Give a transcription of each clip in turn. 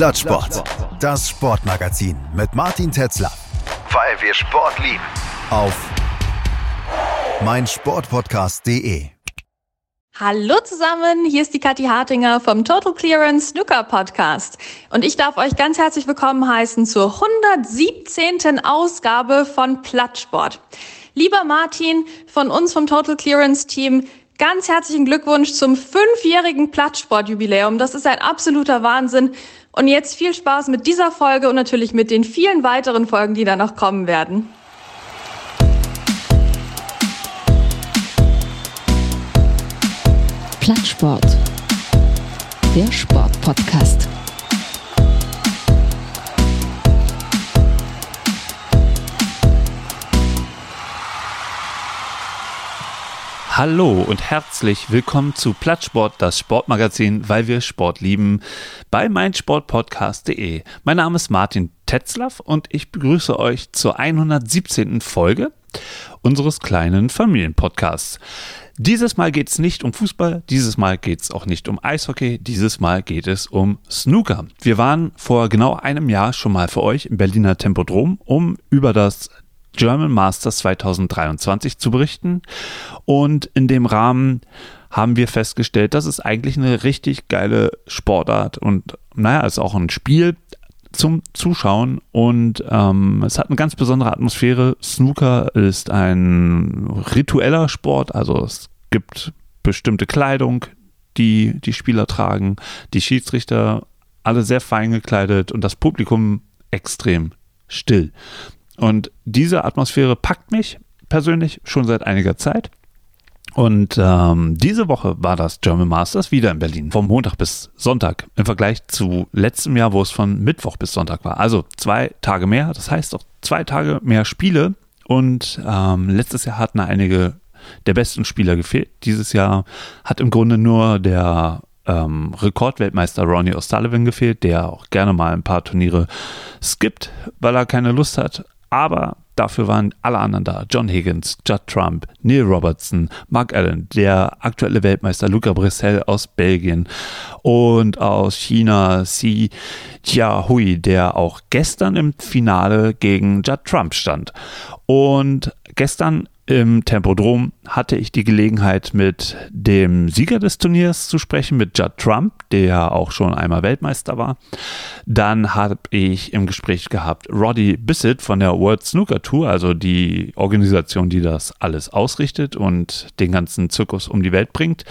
Plattsport. Das Sportmagazin mit Martin Tetzler. Weil wir Sport lieben. Auf meinsportpodcast.de. Hallo zusammen, hier ist die Kathi Hartinger vom Total Clearance Snooker Podcast. Und ich darf euch ganz herzlich willkommen heißen zur 117. Ausgabe von Plattsport. Lieber Martin, von uns vom Total Clearance Team, ganz herzlichen Glückwunsch zum fünfjährigen Plattsportjubiläum. Das ist ein absoluter Wahnsinn. Und jetzt viel Spaß mit dieser Folge und natürlich mit den vielen weiteren Folgen, die da noch kommen werden. Plattsport. Der Sportpodcast. Hallo und herzlich willkommen zu Plattsport, das Sportmagazin, weil wir Sport lieben, bei meinsportpodcast.de. Mein Name ist Martin Tetzlaff und ich begrüße euch zur 117. Folge unseres kleinen Familienpodcasts. Dieses Mal geht es nicht um Fußball, dieses Mal geht es auch nicht um Eishockey, dieses Mal geht es um Snooker. Wir waren vor genau einem Jahr schon mal für euch im Berliner Tempodrom, um über das German Masters 2023 zu berichten. Und in dem Rahmen haben wir festgestellt, das ist eigentlich eine richtig geile Sportart und naja, ist auch ein Spiel zum Zuschauen und ähm, es hat eine ganz besondere Atmosphäre. Snooker ist ein ritueller Sport, also es gibt bestimmte Kleidung, die die Spieler tragen, die Schiedsrichter alle sehr fein gekleidet und das Publikum extrem still. Und diese Atmosphäre packt mich persönlich schon seit einiger Zeit. Und ähm, diese Woche war das German Masters wieder in Berlin, vom Montag bis Sonntag, im Vergleich zu letztem Jahr, wo es von Mittwoch bis Sonntag war. Also zwei Tage mehr, das heißt auch zwei Tage mehr Spiele. Und ähm, letztes Jahr hatten einige der besten Spieler gefehlt. Dieses Jahr hat im Grunde nur der ähm, Rekordweltmeister Ronnie O'Sullivan gefehlt, der auch gerne mal ein paar Turniere skippt, weil er keine Lust hat. Aber dafür waren alle anderen da. John Higgins, Judd Trump, Neil Robertson, Mark Allen, der aktuelle Weltmeister Luca Brissell aus Belgien und aus China Xi Jiahui, der auch gestern im Finale gegen Judd Trump stand. Und gestern im Tempodrom hatte ich die Gelegenheit, mit dem Sieger des Turniers zu sprechen, mit Judd Trump, der auch schon einmal Weltmeister war. Dann habe ich im Gespräch gehabt Roddy Bissett von der World Snooker Tour, also die Organisation, die das alles ausrichtet und den ganzen Zirkus um die Welt bringt.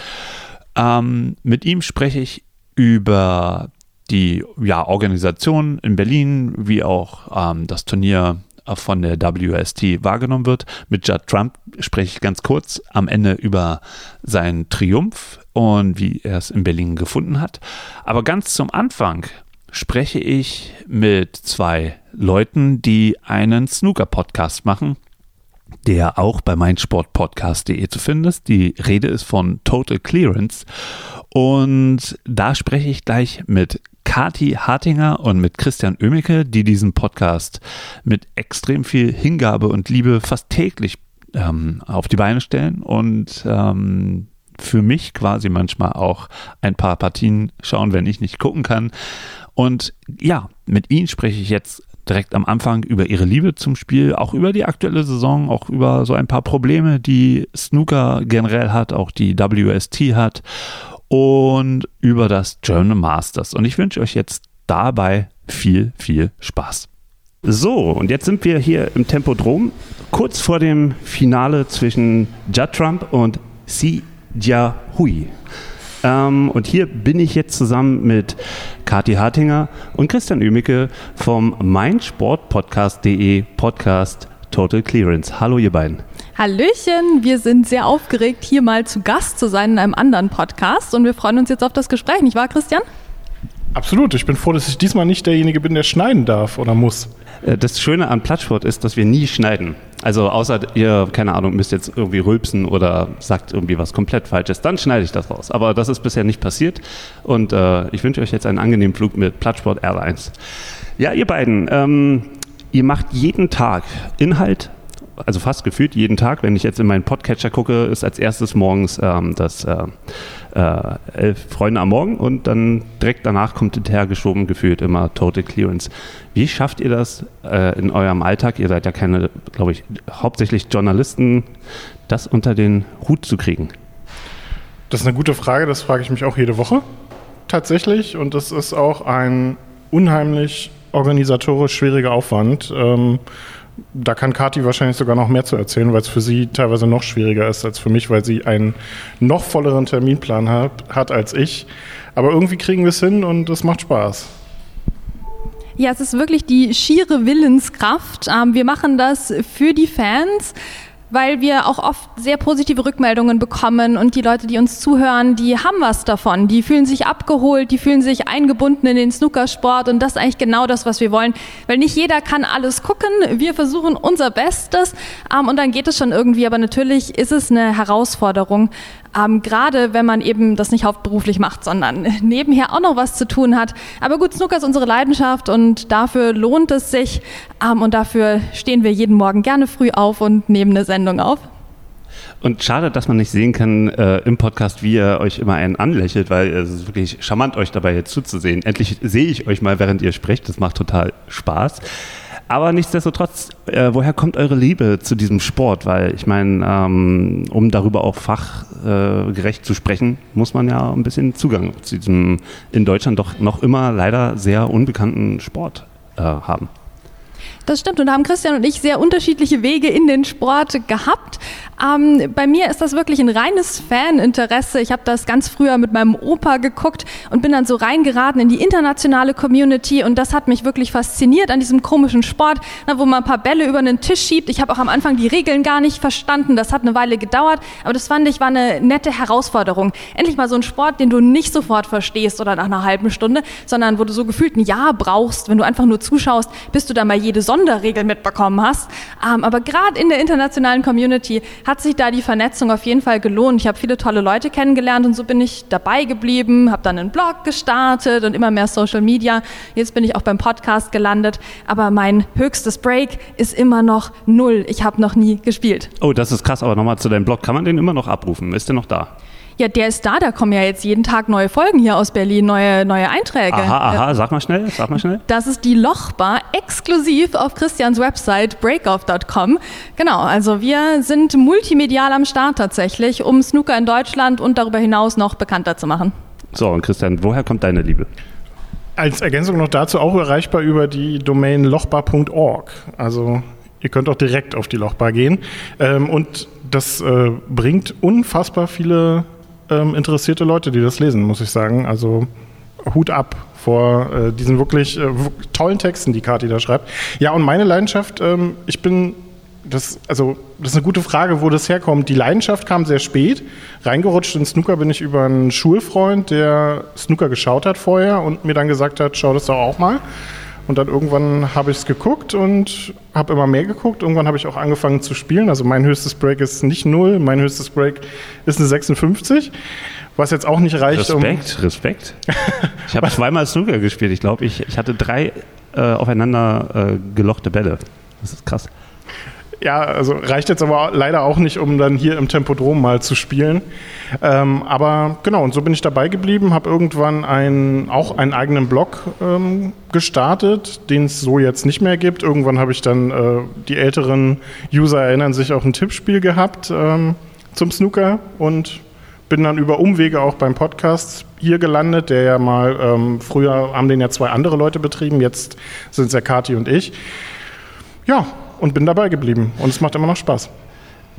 Ähm, mit ihm spreche ich über die ja, Organisation in Berlin, wie auch ähm, das Turnier von der WST wahrgenommen wird. Mit Judd Trump spreche ich ganz kurz am Ende über seinen Triumph und wie er es in Berlin gefunden hat. Aber ganz zum Anfang spreche ich mit zwei Leuten, die einen Snooker-Podcast machen, der auch bei meinsportpodcast.de zu finden ist. Die Rede ist von Total Clearance. Und da spreche ich gleich mit Kati Hartinger und mit Christian Oemicke, die diesen Podcast mit extrem viel Hingabe und Liebe fast täglich ähm, auf die Beine stellen und ähm, für mich quasi manchmal auch ein paar Partien schauen, wenn ich nicht gucken kann. Und ja, mit ihnen spreche ich jetzt direkt am Anfang über ihre Liebe zum Spiel, auch über die aktuelle Saison, auch über so ein paar Probleme, die Snooker generell hat, auch die WST hat und über das German Masters. Und ich wünsche euch jetzt dabei viel, viel Spaß. So, und jetzt sind wir hier im Tempodrom, kurz vor dem Finale zwischen Judd Trump und Si Jia Hui. Ähm, und hier bin ich jetzt zusammen mit Kathi Hartinger und Christian Ümicke vom meinsportpodcast.de Podcast Total Clearance. Hallo ihr beiden. Hallöchen, wir sind sehr aufgeregt, hier mal zu Gast zu sein in einem anderen Podcast und wir freuen uns jetzt auf das Gespräch, nicht wahr, Christian? Absolut, ich bin froh, dass ich diesmal nicht derjenige bin, der schneiden darf oder muss. Äh, das Schöne an Plattsport ist, dass wir nie schneiden. Also außer ihr, keine Ahnung, müsst jetzt irgendwie rülpsen oder sagt irgendwie was komplett Falsches, dann schneide ich das raus. Aber das ist bisher nicht passiert und äh, ich wünsche euch jetzt einen angenehmen Flug mit Plattsport R1. Ja, ihr beiden, ähm, ihr macht jeden Tag Inhalt also fast gefühlt jeden Tag, wenn ich jetzt in meinen Podcatcher gucke, ist als erstes morgens ähm, das äh, äh, Elf Freunde am Morgen und dann direkt danach kommt hinterhergeschoben gefühlt immer Total Clearance. Wie schafft ihr das äh, in eurem Alltag? Ihr seid ja keine, glaube ich, hauptsächlich Journalisten, das unter den Hut zu kriegen? Das ist eine gute Frage, das frage ich mich auch jede Woche tatsächlich und das ist auch ein unheimlich organisatorisch schwieriger Aufwand. Ähm, da kann Kati wahrscheinlich sogar noch mehr zu erzählen, weil es für sie teilweise noch schwieriger ist als für mich, weil sie einen noch volleren Terminplan hat, hat als ich. Aber irgendwie kriegen wir es hin und es macht Spaß. Ja, es ist wirklich die schiere Willenskraft. Ähm, wir machen das für die Fans weil wir auch oft sehr positive Rückmeldungen bekommen und die Leute, die uns zuhören, die haben was davon. Die fühlen sich abgeholt, die fühlen sich eingebunden in den Snookersport und das ist eigentlich genau das, was wir wollen. Weil nicht jeder kann alles gucken. Wir versuchen unser Bestes ähm, und dann geht es schon irgendwie. Aber natürlich ist es eine Herausforderung, ähm, gerade wenn man eben das nicht hauptberuflich macht, sondern nebenher auch noch was zu tun hat. Aber gut, Snooker ist unsere Leidenschaft und dafür lohnt es sich ähm, und dafür stehen wir jeden Morgen gerne früh auf und nehmen eine Sendung auf. Und schade, dass man nicht sehen kann äh, im Podcast, wie ihr euch immer einen anlächelt, weil es ist wirklich charmant, euch dabei jetzt zuzusehen. Endlich sehe ich euch mal, während ihr sprecht. Das macht total Spaß. Aber nichtsdestotrotz, äh, woher kommt eure Liebe zu diesem Sport? Weil ich meine, ähm, um darüber auch fachgerecht äh, zu sprechen, muss man ja ein bisschen Zugang zu diesem in Deutschland doch noch immer leider sehr unbekannten Sport äh, haben. Das stimmt und da haben Christian und ich sehr unterschiedliche Wege in den Sport gehabt. Ähm, bei mir ist das wirklich ein reines Faninteresse. Ich habe das ganz früher mit meinem Opa geguckt und bin dann so reingeraten in die internationale Community und das hat mich wirklich fasziniert an diesem komischen Sport, na, wo man ein paar Bälle über einen Tisch schiebt. Ich habe auch am Anfang die Regeln gar nicht verstanden. Das hat eine Weile gedauert, aber das fand ich war eine nette Herausforderung. Endlich mal so ein Sport, den du nicht sofort verstehst oder nach einer halben Stunde, sondern wo du so gefühlt ein Jahr brauchst, wenn du einfach nur zuschaust, bis du da mal jede Sonderregel mitbekommen hast. Ähm, aber gerade in der internationalen Community hat sich da die Vernetzung auf jeden Fall gelohnt. Ich habe viele tolle Leute kennengelernt und so bin ich dabei geblieben, habe dann einen Blog gestartet und immer mehr Social Media. Jetzt bin ich auch beim Podcast gelandet, aber mein höchstes Break ist immer noch null. Ich habe noch nie gespielt. Oh, das ist krass, aber nochmal zu deinem Blog. Kann man den immer noch abrufen? Ist der noch da? Ja, der ist da, da kommen ja jetzt jeden Tag neue Folgen hier aus Berlin, neue, neue Einträge. Aha, aha, sag mal schnell, sag mal schnell. Das ist die Lochbar, exklusiv auf Christians Website breakoff.com. Genau, also wir sind multimedial am Start tatsächlich, um Snooker in Deutschland und darüber hinaus noch bekannter zu machen. So, und Christian, woher kommt deine Liebe? Als Ergänzung noch dazu auch erreichbar über die Domain lochbar.org. Also ihr könnt auch direkt auf die Lochbar gehen. Ähm, und das äh, bringt unfassbar viele ähm, interessierte Leute, die das lesen, muss ich sagen. Also Hut ab vor äh, diesen wirklich äh, tollen Texten, die Kati da schreibt. Ja, und meine Leidenschaft, ähm, ich bin, das, also, das ist eine gute Frage, wo das herkommt. Die Leidenschaft kam sehr spät. Reingerutscht in Snooker bin ich über einen Schulfreund, der Snooker geschaut hat vorher und mir dann gesagt hat, schau das doch auch mal. Und dann irgendwann habe ich es geguckt und habe immer mehr geguckt. Irgendwann habe ich auch angefangen zu spielen. Also mein höchstes Break ist nicht 0, mein höchstes Break ist eine 56. Was jetzt auch nicht reicht, Respekt, um Respekt. Ich habe zweimal Snooker gespielt. Ich glaube, ich, ich hatte drei äh, aufeinander äh, gelochte Bälle. Das ist krass. Ja, also reicht jetzt aber leider auch nicht, um dann hier im Tempodrom mal zu spielen. Ähm, aber genau, und so bin ich dabei geblieben, habe irgendwann ein, auch einen eigenen Blog ähm, gestartet, den es so jetzt nicht mehr gibt. Irgendwann habe ich dann, äh, die älteren User erinnern sich, auch ein Tippspiel gehabt ähm, zum Snooker und bin dann über Umwege auch beim Podcast hier gelandet, der ja mal, ähm, früher haben den ja zwei andere Leute betrieben, jetzt sind es ja Kati und ich. Ja, und bin dabei geblieben. Und es macht immer noch Spaß.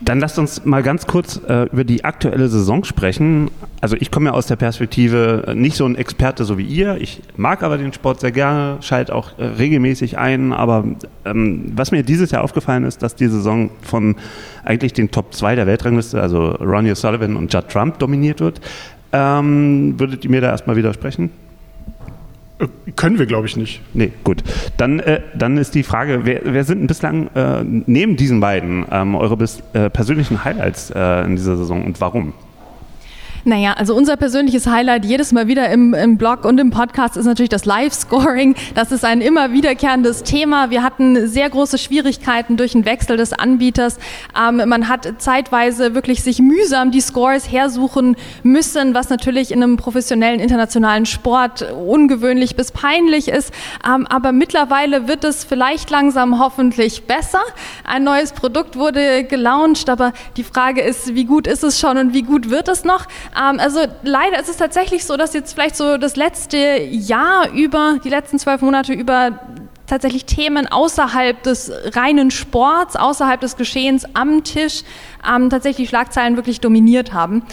Dann lasst uns mal ganz kurz äh, über die aktuelle Saison sprechen. Also ich komme ja aus der Perspektive äh, nicht so ein Experte so wie ihr. Ich mag aber den Sport sehr gerne, schalte auch äh, regelmäßig ein. Aber ähm, was mir dieses Jahr aufgefallen ist, dass die Saison von eigentlich den Top 2 der Weltrangliste, also Ronnie O'Sullivan und Judd Trump, dominiert wird. Ähm, würdet ihr mir da erstmal widersprechen? Können wir, glaube ich, nicht. Nee, gut. Dann, äh, dann ist die Frage, wer, wer sind bislang äh, neben diesen beiden ähm, eure bis, äh, persönlichen Highlights äh, in dieser Saison und warum? Naja, also unser persönliches Highlight jedes Mal wieder im, im Blog und im Podcast ist natürlich das Live-Scoring. Das ist ein immer wiederkehrendes Thema. Wir hatten sehr große Schwierigkeiten durch den Wechsel des Anbieters. Ähm, man hat zeitweise wirklich sich mühsam die Scores hersuchen müssen, was natürlich in einem professionellen internationalen Sport ungewöhnlich bis peinlich ist. Ähm, aber mittlerweile wird es vielleicht langsam hoffentlich besser. Ein neues Produkt wurde gelauncht, aber die Frage ist, wie gut ist es schon und wie gut wird es noch? Ähm, also leider ist es tatsächlich so, dass jetzt vielleicht so das letzte Jahr über, die letzten zwölf Monate über tatsächlich Themen außerhalb des reinen Sports, außerhalb des Geschehens am Tisch ähm, tatsächlich Schlagzeilen wirklich dominiert haben.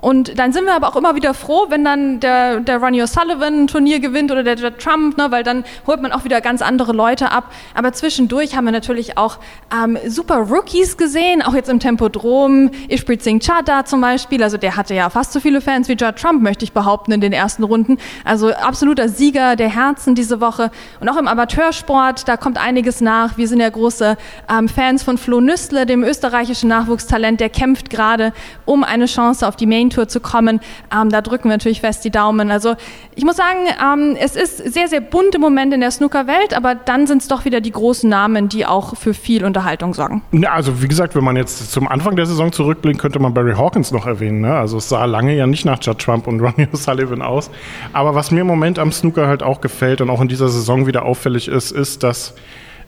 Und dann sind wir aber auch immer wieder froh, wenn dann der, der Ronnie O'Sullivan ein Turnier gewinnt oder der, der Trump, ne, weil dann holt man auch wieder ganz andere Leute ab. Aber zwischendurch haben wir natürlich auch ähm, super Rookies gesehen, auch jetzt im Tempodrom. Ishpreet Singh Chadha zum Beispiel, also der hatte ja fast so viele Fans wie Judd Trump, möchte ich behaupten, in den ersten Runden. Also absoluter Sieger der Herzen diese Woche. Und auch im Amateursport, da kommt einiges nach. Wir sind ja große ähm, Fans von Flo Nüssle, dem österreichischen Nachwuchstalent, der kämpft gerade um eine Chance auf die Main Tour zu kommen. Ähm, da drücken wir natürlich fest die Daumen. Also ich muss sagen, ähm, es ist sehr, sehr bunt im Moment in der Snookerwelt, aber dann sind es doch wieder die großen Namen, die auch für viel Unterhaltung sorgen. Also wie gesagt, wenn man jetzt zum Anfang der Saison zurückblickt, könnte man Barry Hawkins noch erwähnen. Ne? Also es sah lange ja nicht nach Judd Trump und Ronnie O'Sullivan aus. Aber was mir im Moment am Snooker halt auch gefällt und auch in dieser Saison wieder auffällig ist, ist, dass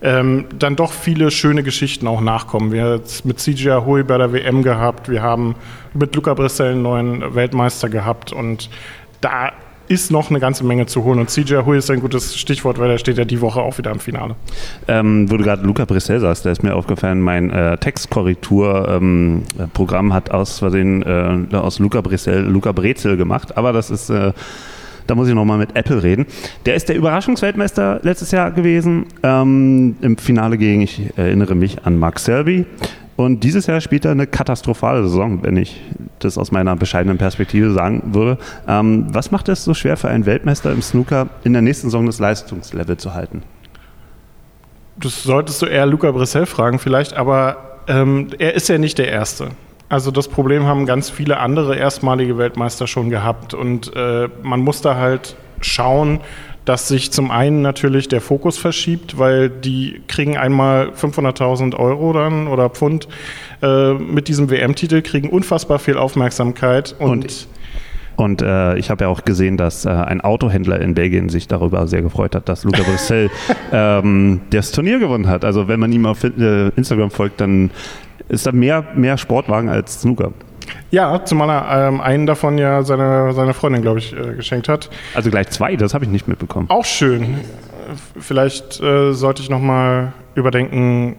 ähm, dann doch viele schöne Geschichten auch nachkommen. Wir haben jetzt mit CJ Hui bei der WM gehabt, wir haben mit Luca Brissell einen neuen Weltmeister gehabt und da ist noch eine ganze Menge zu holen. Und CJ Hui ist ein gutes Stichwort, weil er steht ja die Woche auch wieder im Finale. Ähm, wo du gerade Luca Brissell sagst, da ist mir aufgefallen, mein äh, Textkorrekturprogramm ähm, hat aus Versehen äh, aus Luca Brissell Luca Brezel gemacht, aber das ist äh, da muss ich nochmal mit Apple reden. Der ist der Überraschungsweltmeister letztes Jahr gewesen. Ähm, Im Finale gegen, ich erinnere mich an Mark Selby. Und dieses Jahr spielt er eine katastrophale Saison, wenn ich das aus meiner bescheidenen Perspektive sagen würde. Ähm, was macht es so schwer für einen Weltmeister im Snooker, in der nächsten Saison das Leistungslevel zu halten? Das solltest du eher Luca Brissell fragen vielleicht, aber ähm, er ist ja nicht der Erste. Also das Problem haben ganz viele andere erstmalige Weltmeister schon gehabt und äh, man muss da halt schauen, dass sich zum einen natürlich der Fokus verschiebt, weil die kriegen einmal 500.000 Euro dann oder Pfund äh, mit diesem WM-Titel, kriegen unfassbar viel Aufmerksamkeit und, und und äh, ich habe ja auch gesehen, dass äh, ein Autohändler in Belgien sich darüber sehr gefreut hat, dass Luca Brissell ähm, das Turnier gewonnen hat. Also wenn man ihm auf äh, Instagram folgt, dann ist da mehr, mehr Sportwagen als Snooker. Ja, zumal er ähm, einen davon ja seine, seine Freundin, glaube ich, äh, geschenkt hat. Also gleich zwei, das habe ich nicht mitbekommen. Auch schön. Vielleicht äh, sollte ich nochmal überdenken,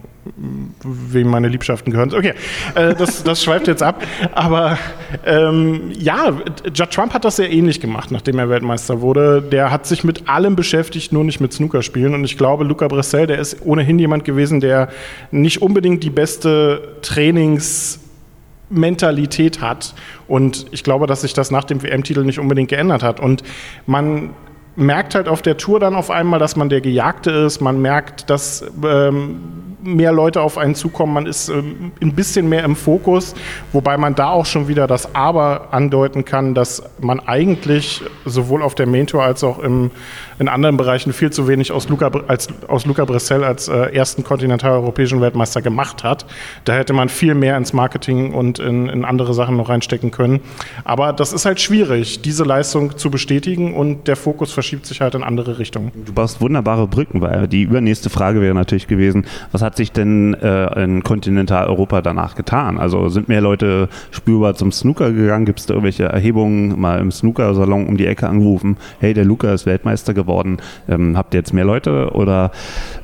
wem meine Liebschaften gehören. Okay, äh, das, das schweift jetzt ab. Aber ähm, ja, Judd Trump hat das sehr ähnlich gemacht, nachdem er Weltmeister wurde. Der hat sich mit allem beschäftigt, nur nicht mit Snookerspielen. Und ich glaube, Luca Bressel, der ist ohnehin jemand gewesen, der nicht unbedingt die beste Trainingsmentalität hat. Und ich glaube, dass sich das nach dem WM-Titel nicht unbedingt geändert hat. Und man merkt halt auf der Tour dann auf einmal, dass man der Gejagte ist. Man merkt, dass ähm, mehr Leute auf einen zukommen, man ist ähm, ein bisschen mehr im Fokus, wobei man da auch schon wieder das Aber andeuten kann, dass man eigentlich sowohl auf der Main Tour als auch im, in anderen Bereichen viel zu wenig aus Luca, als, aus Luca Bressel als äh, ersten kontinentaleuropäischen Weltmeister gemacht hat. Da hätte man viel mehr ins Marketing und in, in andere Sachen noch reinstecken können. Aber das ist halt schwierig, diese Leistung zu bestätigen und der Fokus verschiebt sich halt in andere Richtungen. Du baust wunderbare Brücken, weil die übernächste Frage wäre natürlich gewesen, was hat sich denn äh, in Kontinentaleuropa danach getan? Also sind mehr Leute spürbar zum Snooker gegangen? Gibt es da irgendwelche Erhebungen mal im Snooker-Salon um die Ecke angerufen? Hey, der Luca ist Weltmeister geworden. Ähm, habt ihr jetzt mehr Leute? Oder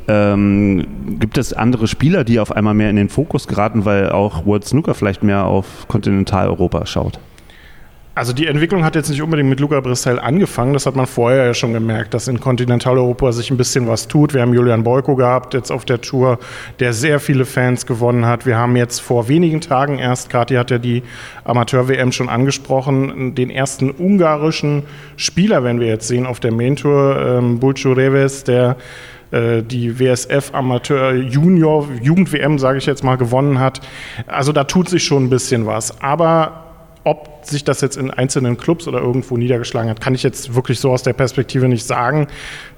ähm, gibt es andere Spieler, die auf einmal mehr in den Fokus geraten, weil auch World Snooker vielleicht mehr auf Kontinentaleuropa schaut? Also die Entwicklung hat jetzt nicht unbedingt mit Luca Brissell angefangen, das hat man vorher ja schon gemerkt, dass in Kontinentaleuropa sich ein bisschen was tut. Wir haben Julian Boyko gehabt jetzt auf der Tour, der sehr viele Fans gewonnen hat. Wir haben jetzt vor wenigen Tagen erst, Kathi hat ja die Amateur-WM schon angesprochen, den ersten ungarischen Spieler, wenn wir jetzt sehen, auf der Main Tour, ähm, Bulcu Reves, der äh, die WSF Amateur Junior Jugend WM, sage ich jetzt mal, gewonnen hat. Also da tut sich schon ein bisschen was. Aber ob sich das jetzt in einzelnen Clubs oder irgendwo niedergeschlagen hat, kann ich jetzt wirklich so aus der Perspektive nicht sagen.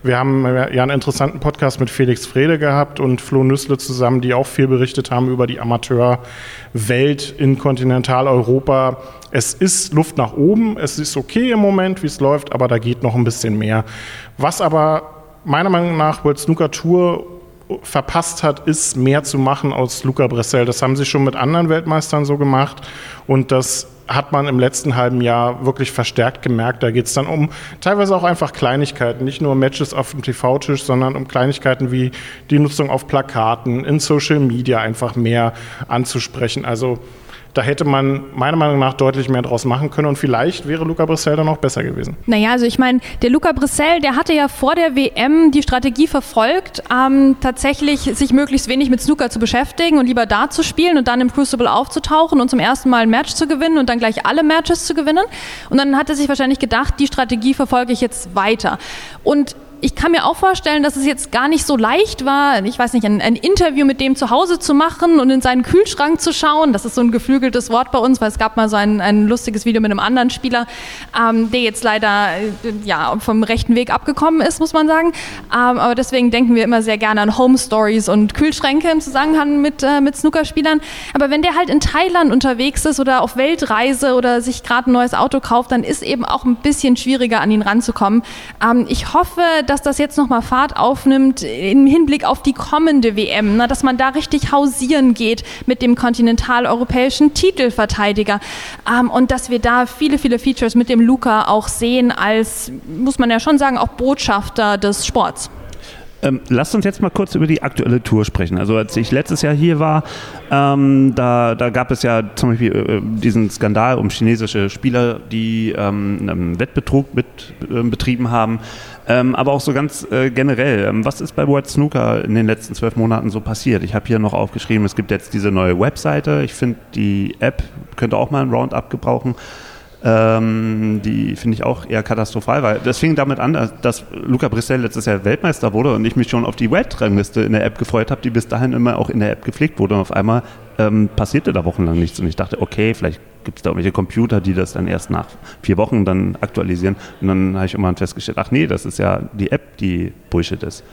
Wir haben ja einen interessanten Podcast mit Felix Frede gehabt und Flo Nüssle zusammen, die auch viel berichtet haben über die Amateurwelt in Kontinentaleuropa. Es ist Luft nach oben, es ist okay im Moment, wie es läuft, aber da geht noch ein bisschen mehr. Was aber meiner Meinung nach World Snooker Tour verpasst hat, ist mehr zu machen aus Luca Bressel. Das haben sie schon mit anderen Weltmeistern so gemacht und das hat man im letzten halben Jahr wirklich verstärkt gemerkt. Da geht es dann um teilweise auch einfach Kleinigkeiten, nicht nur Matches auf dem TV-Tisch, sondern um Kleinigkeiten wie die Nutzung auf Plakaten, in Social Media einfach mehr anzusprechen. Also da hätte man meiner Meinung nach deutlich mehr draus machen können und vielleicht wäre Luca Brissell dann auch besser gewesen. Naja, also ich meine, der Luca Brissell, der hatte ja vor der WM die Strategie verfolgt, ähm, tatsächlich sich möglichst wenig mit Snooker zu beschäftigen und lieber da zu spielen und dann im Crucible aufzutauchen und zum ersten Mal ein Match zu gewinnen und dann gleich alle Matches zu gewinnen. Und dann hat er sich wahrscheinlich gedacht, die Strategie verfolge ich jetzt weiter. Und ich kann mir auch vorstellen, dass es jetzt gar nicht so leicht war, ich weiß nicht, ein, ein, Interview mit dem zu Hause zu machen und in seinen Kühlschrank zu schauen. Das ist so ein geflügeltes Wort bei uns, weil es gab mal so ein, ein lustiges Video mit einem anderen Spieler, ähm, der jetzt leider äh, ja, vom rechten Weg abgekommen ist, muss man sagen. Ähm, aber deswegen denken wir immer sehr gerne an Home Stories und Kühlschränke im Zusammenhang mit, äh, mit Snookerspielern. Aber wenn der halt in Thailand unterwegs ist oder auf Weltreise oder sich gerade ein neues Auto kauft, dann ist eben auch ein bisschen schwieriger an ihn ranzukommen. Ähm, ich hoffe, dass das jetzt nochmal Fahrt aufnimmt im Hinblick auf die kommende WM, na, dass man da richtig hausieren geht mit dem kontinentaleuropäischen Titelverteidiger ähm, und dass wir da viele, viele Features mit dem Luca auch sehen als, muss man ja schon sagen, auch Botschafter des Sports. Ähm, lasst uns jetzt mal kurz über die aktuelle Tour sprechen. Also als ich letztes Jahr hier war, ähm, da, da, gab es ja zum Beispiel äh, diesen Skandal um chinesische Spieler, die ähm, Wettbetrug mit, äh, betrieben haben. Ähm, aber auch so ganz äh, generell, ähm, was ist bei World Snooker in den letzten zwölf Monaten so passiert? Ich habe hier noch aufgeschrieben, es gibt jetzt diese neue Webseite. Ich finde, die App könnte auch mal ein Roundup gebrauchen. Ähm, die finde ich auch eher katastrophal, weil das fing damit an, dass Luca Brissell letztes Jahr Weltmeister wurde und ich mich schon auf die Weltrangliste in der App gefreut habe, die bis dahin immer auch in der App gepflegt wurde. Und auf einmal ähm, passierte da wochenlang nichts. Und ich dachte, okay, vielleicht gibt es da irgendwelche Computer, die das dann erst nach vier Wochen dann aktualisieren. Und dann habe ich immer festgestellt, ach nee, das ist ja die App, die Bullshit ist.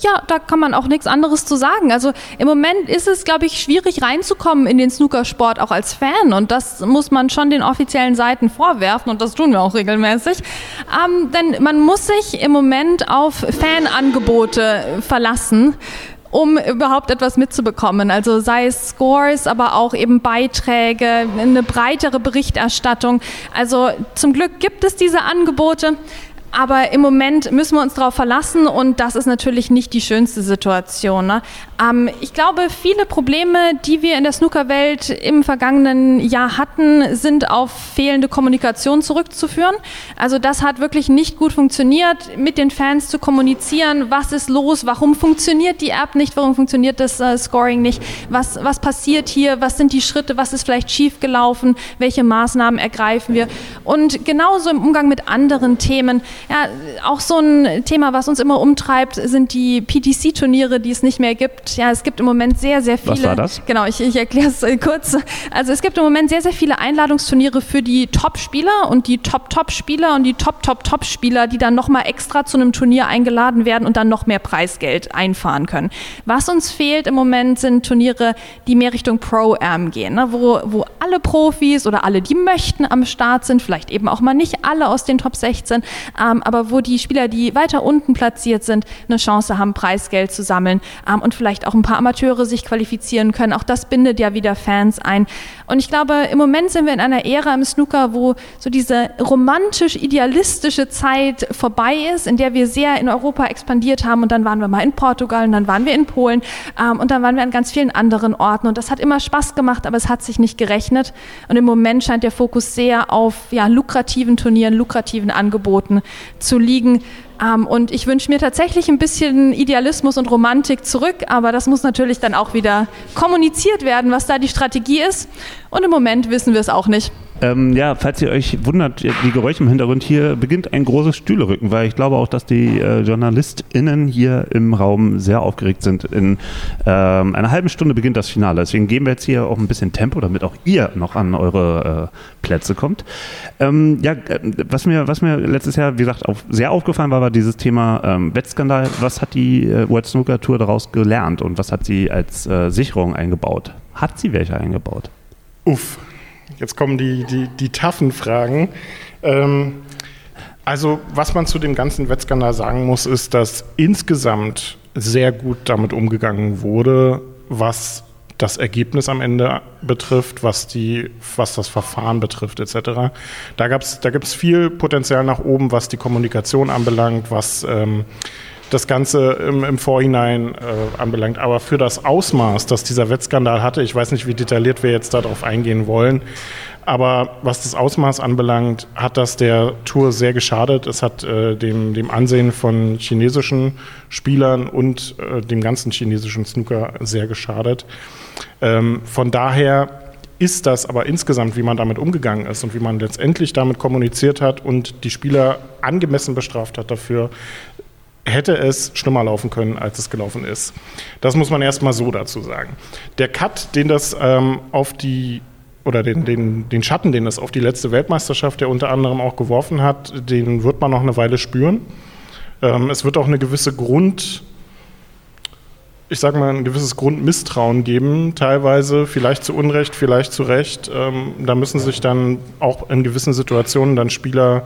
Ja, da kann man auch nichts anderes zu sagen. Also im Moment ist es, glaube ich, schwierig reinzukommen in den Snookersport auch als Fan. Und das muss man schon den offiziellen Seiten vorwerfen und das tun wir auch regelmäßig. Ähm, denn man muss sich im Moment auf Fanangebote verlassen um überhaupt etwas mitzubekommen. Also sei es Scores, aber auch eben Beiträge, eine breitere Berichterstattung. Also zum Glück gibt es diese Angebote. Aber im Moment müssen wir uns darauf verlassen und das ist natürlich nicht die schönste Situation. Ne? Ähm, ich glaube, viele Probleme, die wir in der Snookerwelt im vergangenen Jahr hatten, sind auf fehlende Kommunikation zurückzuführen. Also das hat wirklich nicht gut funktioniert, mit den Fans zu kommunizieren. Was ist los? Warum funktioniert die App nicht? Warum funktioniert das äh, Scoring nicht? Was, was passiert hier? Was sind die Schritte? Was ist vielleicht schiefgelaufen? Welche Maßnahmen ergreifen wir? Und genauso im Umgang mit anderen Themen. Ja, auch so ein Thema, was uns immer umtreibt, sind die PTC-Turniere, die es nicht mehr gibt. Ja, es gibt im Moment sehr, sehr viele. Was war das? Genau, ich, ich erkläre es äh, kurz. Also es gibt im Moment sehr, sehr viele Einladungsturniere für die Top-Spieler und die Top-Top-Spieler und die Top-Top-Top-Spieler, die dann nochmal extra zu einem Turnier eingeladen werden und dann noch mehr Preisgeld einfahren können. Was uns fehlt im Moment sind Turniere, die mehr Richtung Pro-Am gehen, ne? wo, wo alle Profis oder alle, die möchten, am Start sind, vielleicht eben auch mal nicht alle aus den Top 16, ähm, ähm, aber wo die Spieler, die weiter unten platziert sind, eine Chance haben, Preisgeld zu sammeln ähm, und vielleicht auch ein paar Amateure sich qualifizieren können. Auch das bindet ja wieder Fans ein. Und ich glaube, im Moment sind wir in einer Ära im Snooker, wo so diese romantisch-idealistische Zeit vorbei ist, in der wir sehr in Europa expandiert haben und dann waren wir mal in Portugal und dann waren wir in Polen ähm, und dann waren wir an ganz vielen anderen Orten und das hat immer Spaß gemacht, aber es hat sich nicht gerechnet und im Moment scheint der Fokus sehr auf ja, lukrativen Turnieren, lukrativen Angeboten zu liegen. Ähm, und ich wünsche mir tatsächlich ein bisschen Idealismus und Romantik zurück, aber das muss natürlich dann auch wieder kommuniziert werden, was da die Strategie ist. Und im Moment wissen wir es auch nicht. Ähm, ja, falls ihr euch wundert, die Geräusche im Hintergrund, hier beginnt ein großes Stühlerücken, weil ich glaube auch, dass die äh, JournalistInnen hier im Raum sehr aufgeregt sind. In ähm, einer halben Stunde beginnt das Finale. Deswegen geben wir jetzt hier auch ein bisschen Tempo, damit auch ihr noch an eure äh, Plätze kommt. Ähm, ja, äh, was mir, was mir letztes Jahr, wie gesagt, auch sehr aufgefallen war, war dieses Thema ähm, Wettskandal. Was hat die äh, World Snooker Tour daraus gelernt und was hat sie als äh, Sicherung eingebaut? Hat sie welche eingebaut? Uff, Jetzt kommen die, die, die taffen Fragen. Ähm, also, was man zu dem ganzen Wettskandal sagen muss, ist, dass insgesamt sehr gut damit umgegangen wurde, was das Ergebnis am Ende betrifft, was, die, was das Verfahren betrifft, etc. Da, da gibt es viel Potenzial nach oben, was die Kommunikation anbelangt, was ähm, das Ganze im, im Vorhinein äh, anbelangt. Aber für das Ausmaß, das dieser Wettskandal hatte, ich weiß nicht, wie detailliert wir jetzt darauf eingehen wollen, aber was das Ausmaß anbelangt, hat das der Tour sehr geschadet. Es hat äh, dem, dem Ansehen von chinesischen Spielern und äh, dem ganzen chinesischen Snooker sehr geschadet. Ähm, von daher ist das aber insgesamt, wie man damit umgegangen ist und wie man letztendlich damit kommuniziert hat und die Spieler angemessen bestraft hat dafür, hätte es schlimmer laufen können, als es gelaufen ist. Das muss man erstmal so dazu sagen. Der Cut, den das ähm, auf die oder den, den, den Schatten, den es auf die letzte Weltmeisterschaft ja unter anderem auch geworfen hat, den wird man noch eine Weile spüren. Ähm, es wird auch eine gewisse Grund, ich sage mal, ein gewisses Grundmisstrauen geben, teilweise vielleicht zu Unrecht, vielleicht zu Recht. Ähm, da müssen sich dann auch in gewissen Situationen dann Spieler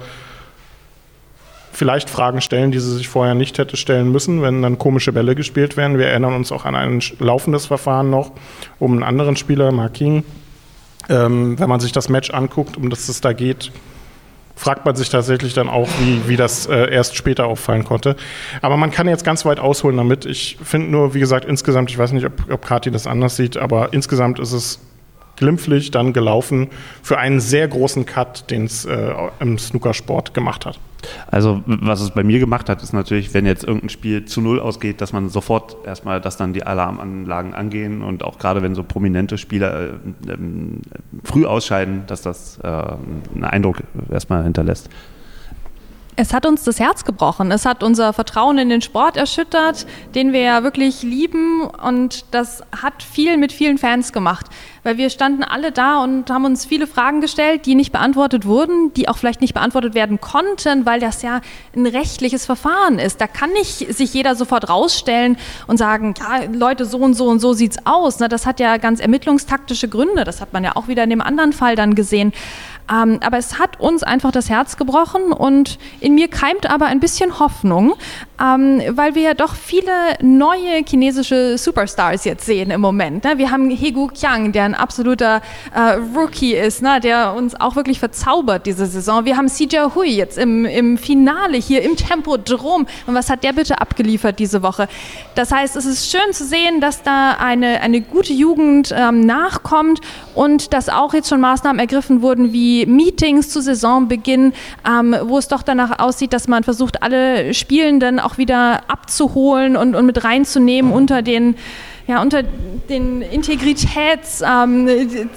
vielleicht Fragen stellen, die sie sich vorher nicht hätte stellen müssen, wenn dann komische Bälle gespielt werden. Wir erinnern uns auch an ein laufendes Verfahren noch um einen anderen Spieler, Marking. Ähm, wenn man sich das Match anguckt, um das es da geht, fragt man sich tatsächlich dann auch, wie, wie das äh, erst später auffallen konnte. Aber man kann jetzt ganz weit ausholen damit. Ich finde nur, wie gesagt, insgesamt, ich weiß nicht, ob, ob Kati das anders sieht, aber insgesamt ist es glimpflich dann gelaufen für einen sehr großen Cut, den es äh, im Snookersport gemacht hat. Also was es bei mir gemacht hat, ist natürlich, wenn jetzt irgendein Spiel zu null ausgeht, dass man sofort erstmal, dass dann die Alarmanlagen angehen und auch gerade wenn so prominente Spieler äh, äh, früh ausscheiden, dass das äh, einen Eindruck erstmal hinterlässt. Es hat uns das Herz gebrochen. Es hat unser Vertrauen in den Sport erschüttert, den wir ja wirklich lieben. Und das hat viel mit vielen Fans gemacht. Weil wir standen alle da und haben uns viele Fragen gestellt, die nicht beantwortet wurden, die auch vielleicht nicht beantwortet werden konnten, weil das ja ein rechtliches Verfahren ist. Da kann nicht sich jeder sofort rausstellen und sagen, ja, Leute, so und so und so sieht's aus. Das hat ja ganz ermittlungstaktische Gründe. Das hat man ja auch wieder in dem anderen Fall dann gesehen. Ähm, aber es hat uns einfach das Herz gebrochen und in mir keimt aber ein bisschen Hoffnung, ähm, weil wir ja doch viele neue chinesische Superstars jetzt sehen im Moment. Ne? Wir haben Hegu Qiang, der ein absoluter äh, Rookie ist, ne? der uns auch wirklich verzaubert diese Saison. Wir haben Sijia Hui jetzt im, im Finale hier im Tempodrom. Und was hat der bitte abgeliefert diese Woche? Das heißt, es ist schön zu sehen, dass da eine, eine gute Jugend ähm, nachkommt und dass auch jetzt schon Maßnahmen ergriffen wurden wie Meetings zu Saisonbeginn, ähm, wo es doch danach aussieht, dass man versucht, alle Spielenden auch wieder abzuholen und, und mit reinzunehmen unter den ja, unter den Integritäts, ähm,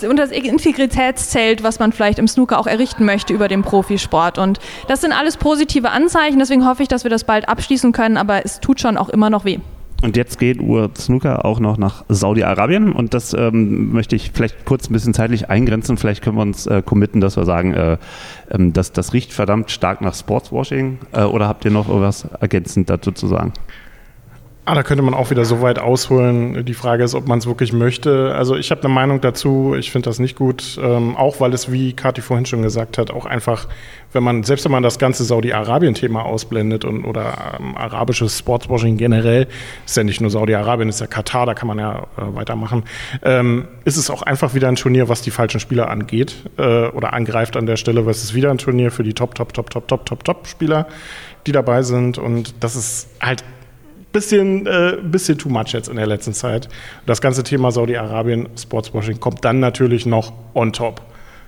unter das Integritätszelt, was man vielleicht im Snooker auch errichten möchte über den Profisport. Und das sind alles positive Anzeichen, deswegen hoffe ich, dass wir das bald abschließen können, aber es tut schon auch immer noch weh. Und jetzt geht World Snooker auch noch nach Saudi-Arabien und das ähm, möchte ich vielleicht kurz ein bisschen zeitlich eingrenzen. Vielleicht können wir uns äh, committen, dass wir sagen, äh, äh, dass das riecht verdammt stark nach Sportswashing. Äh, oder habt ihr noch irgendwas ergänzend dazu zu sagen? Ah, da könnte man auch wieder so weit ausholen. Die Frage ist, ob man es wirklich möchte. Also ich habe eine Meinung dazu. Ich finde das nicht gut, ähm, auch weil es, wie Kathi vorhin schon gesagt hat, auch einfach, wenn man selbst wenn man das ganze Saudi-Arabien-Thema ausblendet und oder ähm, arabisches Sportswashing generell, ist ja nicht nur Saudi-Arabien, ist ja Katar, da kann man ja äh, weitermachen, ähm, ist es auch einfach wieder ein Turnier, was die falschen Spieler angeht äh, oder angreift an der Stelle, weil es ist wieder ein Turnier für die Top, Top, Top, Top, Top, Top, Top Spieler, die dabei sind und das ist halt bisschen, äh, bisschen too much jetzt in der letzten Zeit. Das ganze Thema Saudi-Arabien, Sportswashing, kommt dann natürlich noch on top.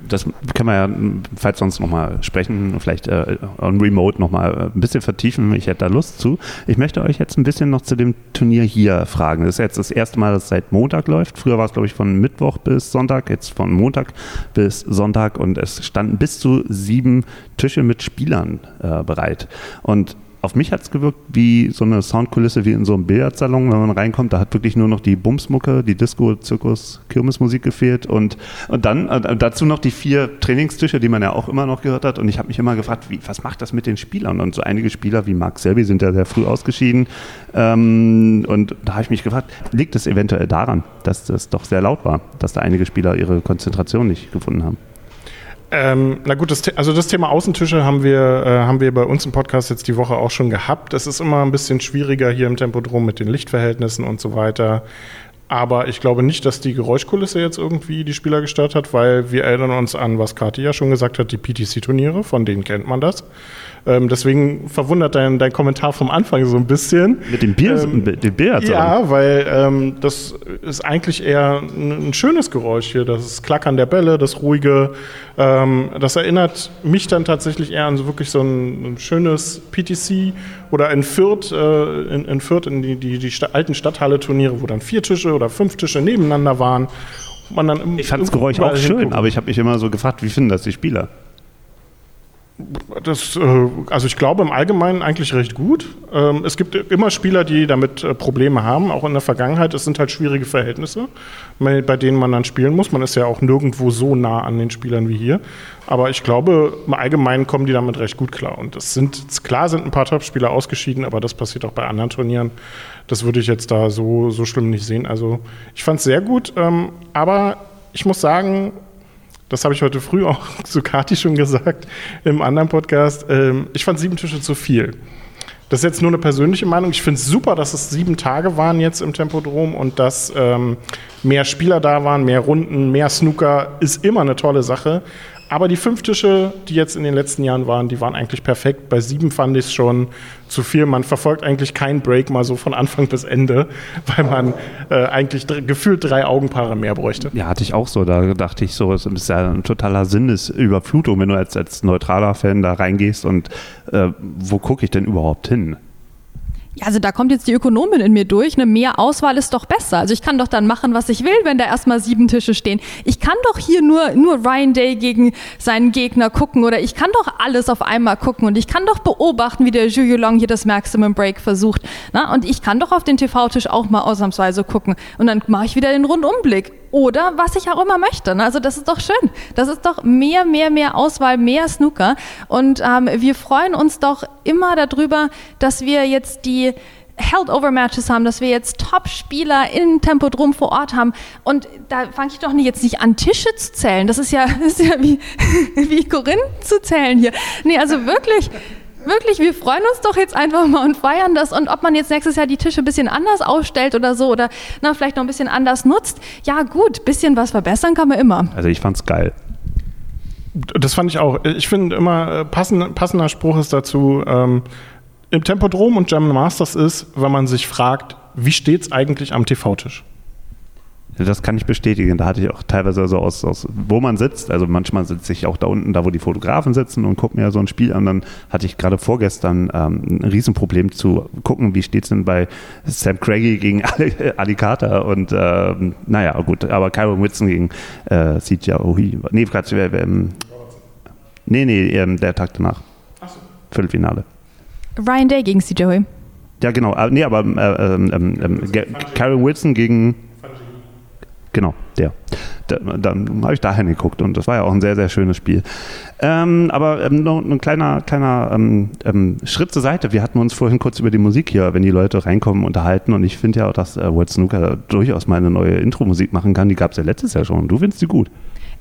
das können wir ja, falls sonst nochmal sprechen, vielleicht äh, on Remote nochmal ein bisschen vertiefen. Ich hätte da Lust zu. Ich möchte euch jetzt ein bisschen noch zu dem Turnier hier fragen. Das ist jetzt das erste Mal, dass es seit Montag läuft. Früher war es, glaube ich, von Mittwoch bis Sonntag, jetzt von Montag bis Sonntag und es standen bis zu sieben Tische mit Spielern äh, bereit. Und auf mich hat es gewirkt wie so eine Soundkulisse wie in so einem Billardsalon, wenn man reinkommt. Da hat wirklich nur noch die Bumsmucke, die Disco, Zirkus, Kirmesmusik gefehlt und, und dann äh, dazu noch die vier Trainingstische, die man ja auch immer noch gehört hat. Und ich habe mich immer gefragt, wie, was macht das mit den Spielern? Und so einige Spieler wie Mark Selby sind ja sehr früh ausgeschieden. Ähm, und da habe ich mich gefragt, liegt es eventuell daran, dass das doch sehr laut war, dass da einige Spieler ihre Konzentration nicht gefunden haben? Ähm, na gut, das, also das Thema Außentische haben wir, äh, haben wir bei uns im Podcast jetzt die Woche auch schon gehabt. Es ist immer ein bisschen schwieriger hier im Tempodrom mit den Lichtverhältnissen und so weiter. Aber ich glaube nicht, dass die Geräuschkulisse jetzt irgendwie die Spieler gestört hat, weil wir erinnern uns an, was Kati ja schon gesagt hat, die PTC-Turniere, von denen kennt man das. Ähm, deswegen verwundert dein, dein Kommentar vom Anfang so ein bisschen. Mit dem Bier, ähm, dem Bier Ja, weil ähm, das ist eigentlich eher ein, ein, schönes Geräusch hier. Das Klackern der Bälle, das ruhige. Ähm, das erinnert mich dann tatsächlich eher an so wirklich so ein, ein schönes PTC oder in Fürth, äh, in, in Fürth in die, die, die Sta alten Stadthalle-Turniere, wo dann vier Tische oder fünf Tische nebeneinander waren. Man dann im, ich fand das Geräusch auch schön, aber ich habe mich immer so gefragt, wie finden das die Spieler? Das, äh, also ich glaube im Allgemeinen eigentlich recht gut. Ähm, es gibt immer Spieler, die damit äh, Probleme haben, auch in der Vergangenheit. Es sind halt schwierige Verhältnisse, bei denen man dann spielen muss. Man ist ja auch nirgendwo so nah an den Spielern wie hier. Aber ich glaube, im Allgemeinen kommen die damit recht gut klar. Und es sind, klar sind ein paar Top-Spieler ausgeschieden, aber das passiert auch bei anderen Turnieren. Das würde ich jetzt da so, so schlimm nicht sehen. Also ich fand es sehr gut, ähm, aber ich muss sagen, das habe ich heute früh auch zu Kati schon gesagt im anderen Podcast. Ähm, ich fand sieben Tische zu viel. Das ist jetzt nur eine persönliche Meinung. Ich finde es super, dass es sieben Tage waren jetzt im Tempodrom und dass ähm, mehr Spieler da waren, mehr Runden, mehr Snooker ist immer eine tolle Sache. Aber die fünf Tische, die jetzt in den letzten Jahren waren, die waren eigentlich perfekt. Bei sieben fand ich es schon zu viel. Man verfolgt eigentlich keinen Break mal so von Anfang bis Ende, weil man äh, eigentlich gefühlt drei Augenpaare mehr bräuchte. Ja, hatte ich auch so. Da dachte ich so, es ist ja ein totaler Sinnesüberflutung, wenn du als, als neutraler Fan da reingehst und äh, wo gucke ich denn überhaupt hin? Ja, also da kommt jetzt die Ökonomin in mir durch. Eine mehr Auswahl ist doch besser. Also ich kann doch dann machen, was ich will, wenn da erstmal sieben Tische stehen. Ich kann doch hier nur, nur Ryan Day gegen seinen Gegner gucken oder ich kann doch alles auf einmal gucken und ich kann doch beobachten, wie der Jules Long hier das Maximum Break versucht. Na? Und ich kann doch auf den TV-Tisch auch mal ausnahmsweise gucken und dann mache ich wieder den Rundumblick oder was ich auch immer möchte. Ne? Also das ist doch schön. Das ist doch mehr, mehr, mehr Auswahl, mehr Snooker. Und ähm, wir freuen uns doch immer darüber, dass wir jetzt die Held-Over-Matches haben, dass wir jetzt Top-Spieler im Tempodrom vor Ort haben. Und da fange ich doch nicht, jetzt nicht an Tische zu zählen. Das ist ja, das ist ja wie, wie Korinth zu zählen hier. Nee, also wirklich wirklich, wir freuen uns doch jetzt einfach mal und feiern das. Und ob man jetzt nächstes Jahr die Tische ein bisschen anders aufstellt oder so oder na, vielleicht noch ein bisschen anders nutzt, ja gut, bisschen was verbessern kann man immer. Also ich fand's geil. Das fand ich auch. Ich finde immer, äh, passend, passender Spruch ist dazu, ähm, im Tempodrom und German Masters ist, wenn man sich fragt, wie steht's eigentlich am TV-Tisch? Das kann ich bestätigen. Da hatte ich auch teilweise so aus, aus, wo man sitzt. Also manchmal sitze ich auch da unten, da wo die Fotografen sitzen und gucke mir so ein Spiel an. Dann hatte ich gerade vorgestern ähm, ein Riesenproblem zu gucken, wie steht es denn bei Sam Craigie gegen Ali Carter und äh, naja, gut, aber Kyron Whitson gegen äh, CJ Ohi. Nee, äh, ähm, nee, nee, ähm, der Tag danach. Ach so. Viertelfinale. Ryan Day gegen CJ Ohi. Ja, genau. Äh, nee, aber äh, ähm, ähm, ähm Wilson gegen Genau, der. Da, dann habe ich da hingeguckt und das war ja auch ein sehr, sehr schönes Spiel. Ähm, aber ähm, noch ein kleiner, kleiner ähm, ähm, Schritt zur Seite. Wir hatten uns vorhin kurz über die Musik hier, wenn die Leute reinkommen, unterhalten und ich finde ja auch, dass äh, World Snooker durchaus mal eine neue Intro-Musik machen kann. Die gab es ja letztes Jahr schon. Du findest sie gut.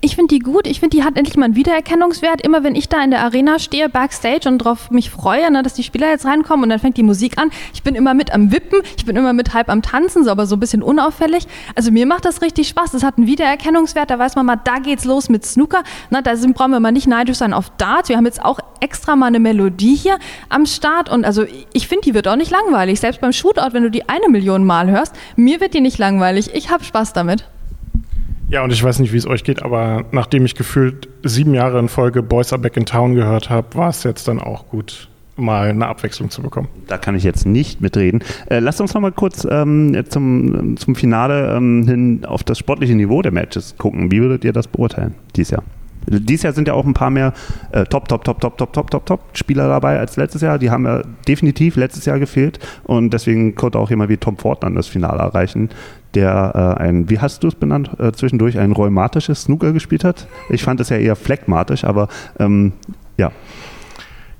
Ich finde die gut. Ich finde, die hat endlich mal einen Wiedererkennungswert. Immer wenn ich da in der Arena stehe, backstage und drauf mich freue, ne, dass die Spieler jetzt reinkommen und dann fängt die Musik an. Ich bin immer mit am Wippen, ich bin immer mit halb am Tanzen, so, aber so ein bisschen unauffällig. Also mir macht das richtig Spaß. Das hat einen Wiedererkennungswert. Da weiß man mal, da geht's los mit Snooker. Na, da sind, brauchen wir mal nicht neidisch sein auf Darts. Wir haben jetzt auch extra mal eine Melodie hier am Start und also ich finde, die wird auch nicht langweilig. Selbst beim Shootout, wenn du die eine Million Mal hörst, mir wird die nicht langweilig. Ich habe Spaß damit. Ja, und ich weiß nicht, wie es euch geht, aber nachdem ich gefühlt sieben Jahre in Folge Boys Are Back in Town gehört habe, war es jetzt dann auch gut, mal eine Abwechslung zu bekommen. Da kann ich jetzt nicht mitreden. Äh, lasst uns noch mal kurz ähm, zum, zum Finale ähm, hin auf das sportliche Niveau der Matches gucken. Wie würdet ihr das beurteilen dieses Jahr? Dieses Jahr sind ja auch ein paar mehr äh, Top, Top, Top, Top, Top, Top, Top, Top Spieler dabei als letztes Jahr. Die haben ja definitiv letztes Jahr gefehlt und deswegen konnte auch jemand wie Tom Ford dann das Finale erreichen, der äh, ein, wie hast du es benannt, äh, zwischendurch ein rheumatisches Snooker gespielt hat. Ich fand es ja eher phlegmatisch, aber ähm, ja.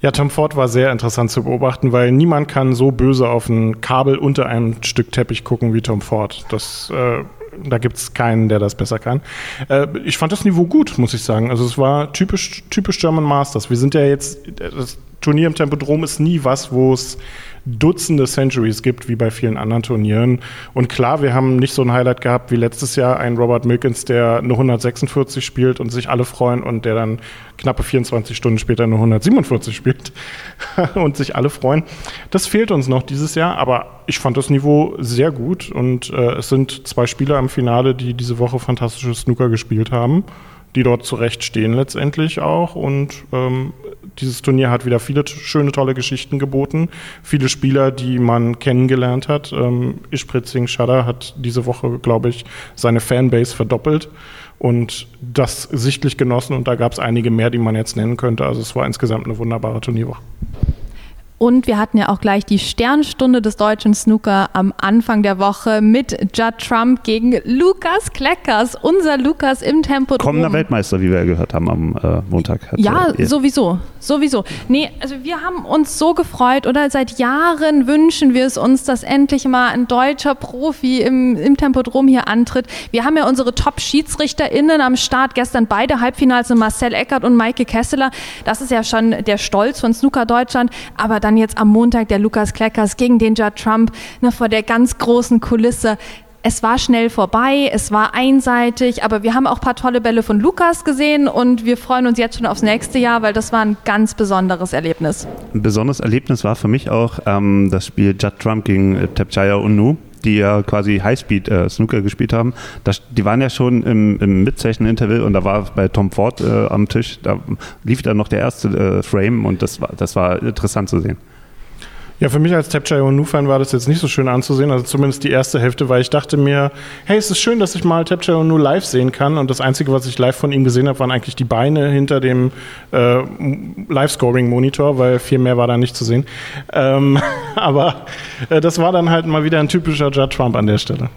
Ja, Tom Ford war sehr interessant zu beobachten, weil niemand kann so böse auf ein Kabel unter einem Stück Teppich gucken wie Tom Ford. Das äh, da gibt es keinen, der das besser kann. Äh, ich fand das Niveau gut, muss ich sagen. Also es war typisch, typisch German Masters. Wir sind ja jetzt, das Turnier im Tempodrom ist nie was, wo es Dutzende Centuries gibt, wie bei vielen anderen Turnieren. Und klar, wir haben nicht so ein Highlight gehabt wie letztes Jahr ein Robert Milkins, der eine 146 spielt und sich alle freuen und der dann knappe 24 Stunden später eine 147 spielt und sich alle freuen. Das fehlt uns noch dieses Jahr, aber ich fand das Niveau sehr gut und äh, es sind zwei Spieler im Finale, die diese Woche fantastische Snooker gespielt haben die dort zurecht stehen letztendlich auch. Und ähm, dieses Turnier hat wieder viele schöne, tolle Geschichten geboten. Viele Spieler, die man kennengelernt hat. Ähm, Ishpritzing Shada hat diese Woche, glaube ich, seine Fanbase verdoppelt und das sichtlich genossen. Und da gab es einige mehr, die man jetzt nennen könnte. Also es war insgesamt eine wunderbare Turnierwoche. Und wir hatten ja auch gleich die Sternstunde des deutschen Snooker am Anfang der Woche mit Judd Trump gegen Lukas Kleckers, unser Lukas im Tempo. Kommender Weltmeister, wie wir gehört haben am äh, Montag. Ja, sowieso, sowieso. Nee, also wir haben uns so gefreut oder seit Jahren wünschen wir es uns, dass endlich mal ein deutscher Profi im, im Tempodrom hier antritt. Wir haben ja unsere Top-SchiedsrichterInnen am Start, gestern beide Halbfinals, Marcel Eckert und Maike Kesseler. Das ist ja schon der Stolz von Snooker Deutschland, aber dann dann jetzt am Montag der Lukas Kleckers gegen den Judd Trump ne, vor der ganz großen Kulisse. Es war schnell vorbei, es war einseitig, aber wir haben auch ein paar tolle Bälle von Lukas gesehen und wir freuen uns jetzt schon aufs nächste Jahr, weil das war ein ganz besonderes Erlebnis. Ein besonderes Erlebnis war für mich auch ähm, das Spiel Judd Trump gegen äh, Tapchaya Unnu die ja quasi Highspeed äh, Snooker gespielt haben, das, die waren ja schon im, im Mid-Session-Interval und da war bei Tom Ford äh, am Tisch, da lief dann noch der erste äh, Frame und das war, das war interessant zu sehen. Ja, für mich als Tapchai Onu-Fan war das jetzt nicht so schön anzusehen, also zumindest die erste Hälfte, weil ich dachte mir, hey, es ist schön, dass ich mal Tapchai Onu live sehen kann und das Einzige, was ich live von ihm gesehen habe, waren eigentlich die Beine hinter dem äh, Live-Scoring-Monitor, weil viel mehr war da nicht zu sehen. Ähm, aber äh, das war dann halt mal wieder ein typischer Judd Trump an der Stelle.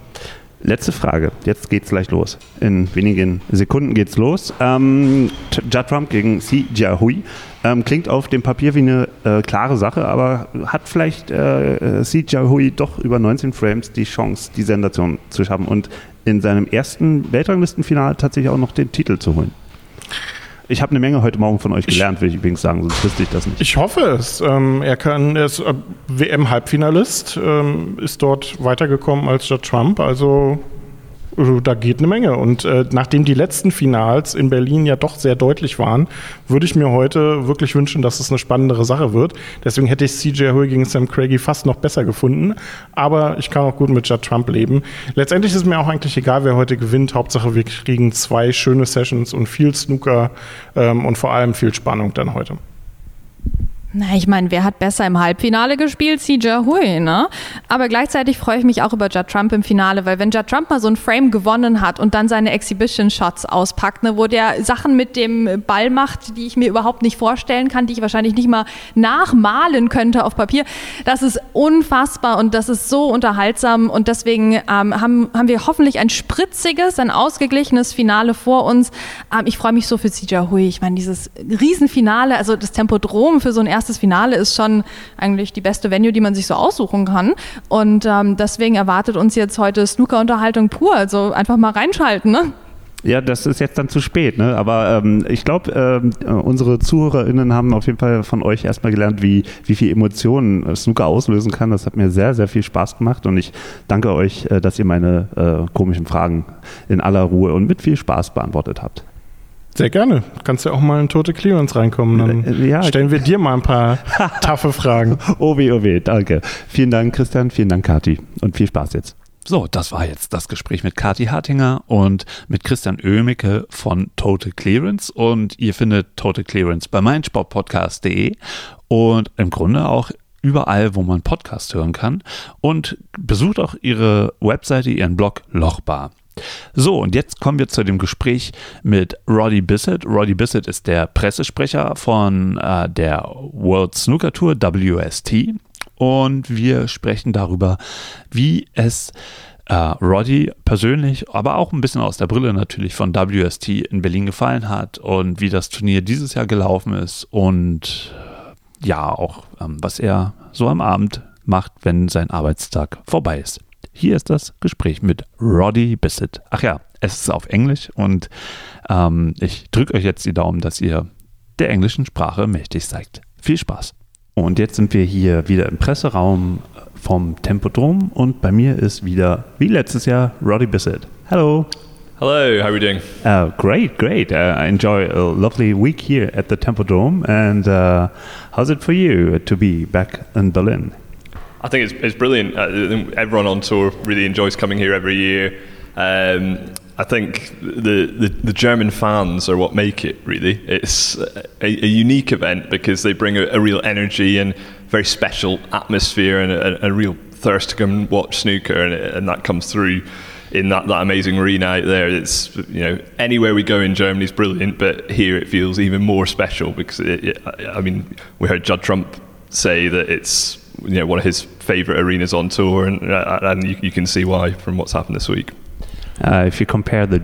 Letzte Frage. Jetzt geht's gleich los. In wenigen Sekunden geht's los. Ähm, Judd Trump gegen Si Jiahui. Ähm, klingt auf dem Papier wie eine äh, klare Sache, aber hat vielleicht äh, Si Jiahui doch über 19 Frames die Chance, die Sensation zu schaffen und in seinem ersten Weltranglistenfinal tatsächlich auch noch den Titel zu holen? Ich habe eine Menge heute Morgen von euch gelernt, will ich übrigens sagen, sonst wüsste ich das nicht. Ich hoffe es. Ähm, er, kann, er ist äh, WM-Halbfinalist, ähm, ist dort weitergekommen als der Trump. Also, da geht eine Menge. Und äh, nachdem die letzten Finals in Berlin ja doch sehr deutlich waren, würde ich mir heute wirklich wünschen, dass es eine spannendere Sache wird. Deswegen hätte ich CJ Huy gegen Sam Craigie fast noch besser gefunden. Aber ich kann auch gut mit Judd Trump leben. Letztendlich ist mir auch eigentlich egal, wer heute gewinnt. Hauptsache, wir kriegen zwei schöne Sessions und viel Snooker ähm, und vor allem viel Spannung dann heute. Na, ich meine, wer hat besser im Halbfinale gespielt? CJ Hui, ne? Aber gleichzeitig freue ich mich auch über Judd Trump im Finale, weil wenn Judd Trump mal so ein Frame gewonnen hat und dann seine Exhibition-Shots auspackt, ne, wo der Sachen mit dem Ball macht, die ich mir überhaupt nicht vorstellen kann, die ich wahrscheinlich nicht mal nachmalen könnte auf Papier, das ist unfassbar und das ist so unterhaltsam und deswegen ähm, haben, haben wir hoffentlich ein spritziges, ein ausgeglichenes Finale vor uns. Ähm, ich freue mich so für CJ Hui. Ich meine, dieses Riesenfinale, also das Tempodrom für so ein erstes erstes Finale ist schon eigentlich die beste Venue, die man sich so aussuchen kann. Und ähm, deswegen erwartet uns jetzt heute Snooker-Unterhaltung pur. Also einfach mal reinschalten, ne? Ja, das ist jetzt dann zu spät, ne? Aber ähm, ich glaube, ähm, unsere ZuhörerInnen haben auf jeden Fall von euch erstmal gelernt, wie, wie viel Emotionen Snooker auslösen kann. Das hat mir sehr, sehr viel Spaß gemacht und ich danke euch, äh, dass ihr meine äh, komischen Fragen in aller Ruhe und mit viel Spaß beantwortet habt. Sehr gerne. Kannst ja auch mal in Tote Clearance reinkommen. Dann äh, ja, stellen wir dir mal ein paar taffe Fragen. Oh weh, oh weh, danke. Vielen Dank, Christian. Vielen Dank, Kati. Und viel Spaß jetzt. So, das war jetzt das Gespräch mit Kati Hartinger und mit Christian Oemicke von Total Clearance. Und ihr findet Total Clearance bei meinsportpodcast.de und im Grunde auch überall, wo man Podcast hören kann. Und besucht auch ihre Webseite, ihren Blog Lochbar. So, und jetzt kommen wir zu dem Gespräch mit Roddy Bissett. Roddy Bissett ist der Pressesprecher von äh, der World Snooker Tour WST und wir sprechen darüber, wie es äh, Roddy persönlich, aber auch ein bisschen aus der Brille natürlich von WST in Berlin gefallen hat und wie das Turnier dieses Jahr gelaufen ist und ja, auch ähm, was er so am Abend macht, wenn sein Arbeitstag vorbei ist. Hier ist das Gespräch mit Roddy Bissett. Ach ja, es ist auf Englisch und ähm, ich drücke euch jetzt die Daumen, dass ihr der englischen Sprache mächtig seid. Viel Spaß! Und jetzt sind wir hier wieder im Presseraum vom Tempodrom und bei mir ist wieder, wie letztes Jahr, Roddy Bissett. Hello. Hello, how are you doing? Uh, great, great. Uh, I enjoy a lovely week here at the Tempodrome. And uh, how's it for you to be back in Berlin? I think it's, it's brilliant. Uh, everyone on tour really enjoys coming here every year. Um, I think the, the, the, German fans are what make it, really. It's a, a unique event because they bring a, a, real energy and very special atmosphere and a, a real thirst to come and watch snooker, and, and, that comes through in that, that amazing arena out there. It's, you know, anywhere we go in Germany is brilliant, but here it feels even more special because, it, it, I mean, we heard Judd Trump say that it's you know, one of his favourite arenas on tour, and, and you, you can see why from what's happened this week. Uh, if you compare the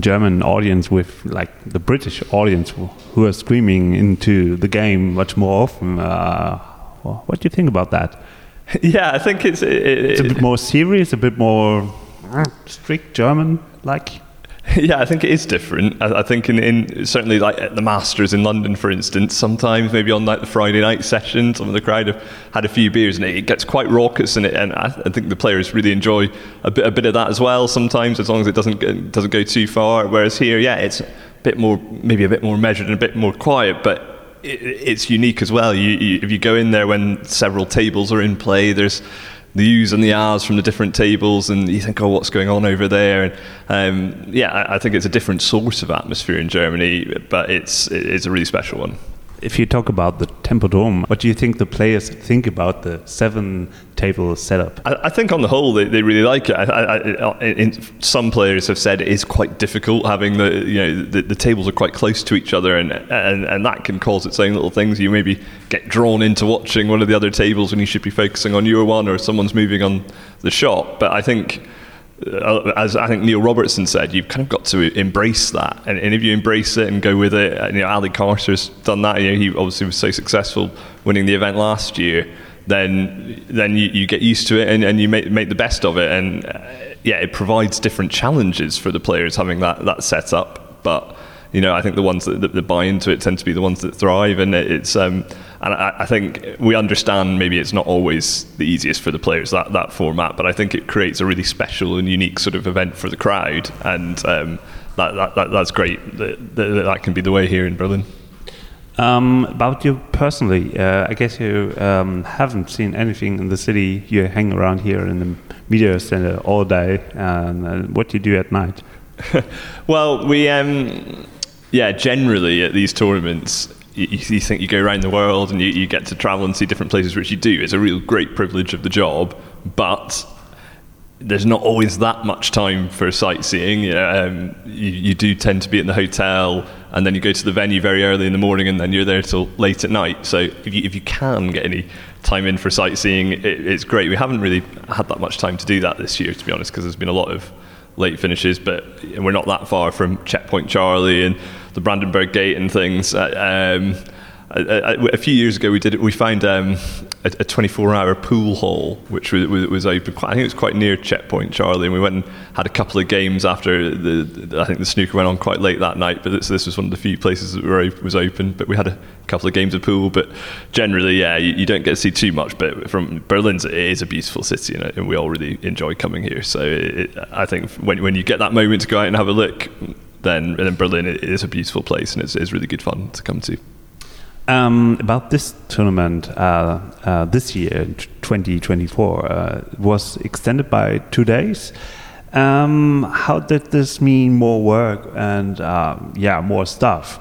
German audience with like the British audience who are screaming into the game much more often, uh, what do you think about that? Yeah, I think it's it, it's a bit more serious, a bit more strict German like. Yeah, I think it is different. I, I think in, in, certainly like at the Masters in London, for instance, sometimes maybe on like the Friday night session, some of the crowd have had a few beers and it, it gets quite raucous, and, it, and I, I, think the players really enjoy a bit a bit of that as well. Sometimes, as long as it doesn't doesn't go too far. Whereas here, yeah, it's a bit more maybe a bit more measured and a bit more quiet, but. It's unique as well. You, you, if you go in there when several tables are in play, there's the U's and the R's from the different tables, and you think, oh, what's going on over there? And um, yeah, I, I, think it's a different source of atmosphere in Germany, but it's it's a really special one. If you talk about the Tempodrom, what do you think the players think about the seven table setup? I, I think on the whole they, they really like it. I, in, some players have said it is quite difficult having the you know the, the tables are quite close to each other, and, and and that can cause its own little things. You maybe get drawn into watching one of the other tables when you should be focusing on your one, or someone's moving on the shot. But I think as I think Neil Robertson said, you've kind of got to embrace that. And, and if you embrace it and go with it, and, you know, Ali Carter's done that. You know, he obviously was so successful winning the event last year. Then, then you, you get used to it and, and you make, make the best of it. And uh, yeah, it provides different challenges for the players having that, that set up. But you know, I think the ones that, that, that, buy into it tend to be the ones that thrive, and it's. Um, and I, I, think we understand maybe it's not always the easiest for the players that that format, but I think it creates a really special and unique sort of event for the crowd, and um, that, that, that, that's great. That, that, can be the way here in Berlin. Um, about you personally, uh, I guess you um, haven't seen anything in the city. You hang around here in the media center all day. And, uh, what do you do at night? well, we um, yeah, generally at these tournaments, you, you, think you go around the world and you, you, get to travel and see different places, which you do. It's a real great privilege of the job, but there's not always that much time for sightseeing. Um, you, you, do tend to be in the hotel, and then you go to the venue very early in the morning, and then you're there till late at night. So if you, if you can get any time in for sightseeing, it, it's great. We haven't really had that much time to do that this year, to be honest, because there's been a lot of late finishes, but we're not that far from Checkpoint Charlie and the Brandenburg Gate and things. Uh, um, a, a, few years ago, we did we found um, a, 24-hour pool hall, which was, was I think it was quite near Checkpoint Charlie, and we went and had a couple of games after the. the I think the snooker went on quite late that night, but this, this was one of the few places that were, was open. But we had a couple of games of pool, but generally, yeah, you, you don't get to see too much. But from Berlin's, it is a beautiful city, and, and we all really enjoy coming here. So it, I think when when you get that moment to go out and have a look, then, then Berlin is a beautiful place, and it's, it's really good fun to come to. Um, about this tournament uh, uh, this year, 2024, uh, was extended by two days. Um, how did this mean more work and um, yeah, more stuff?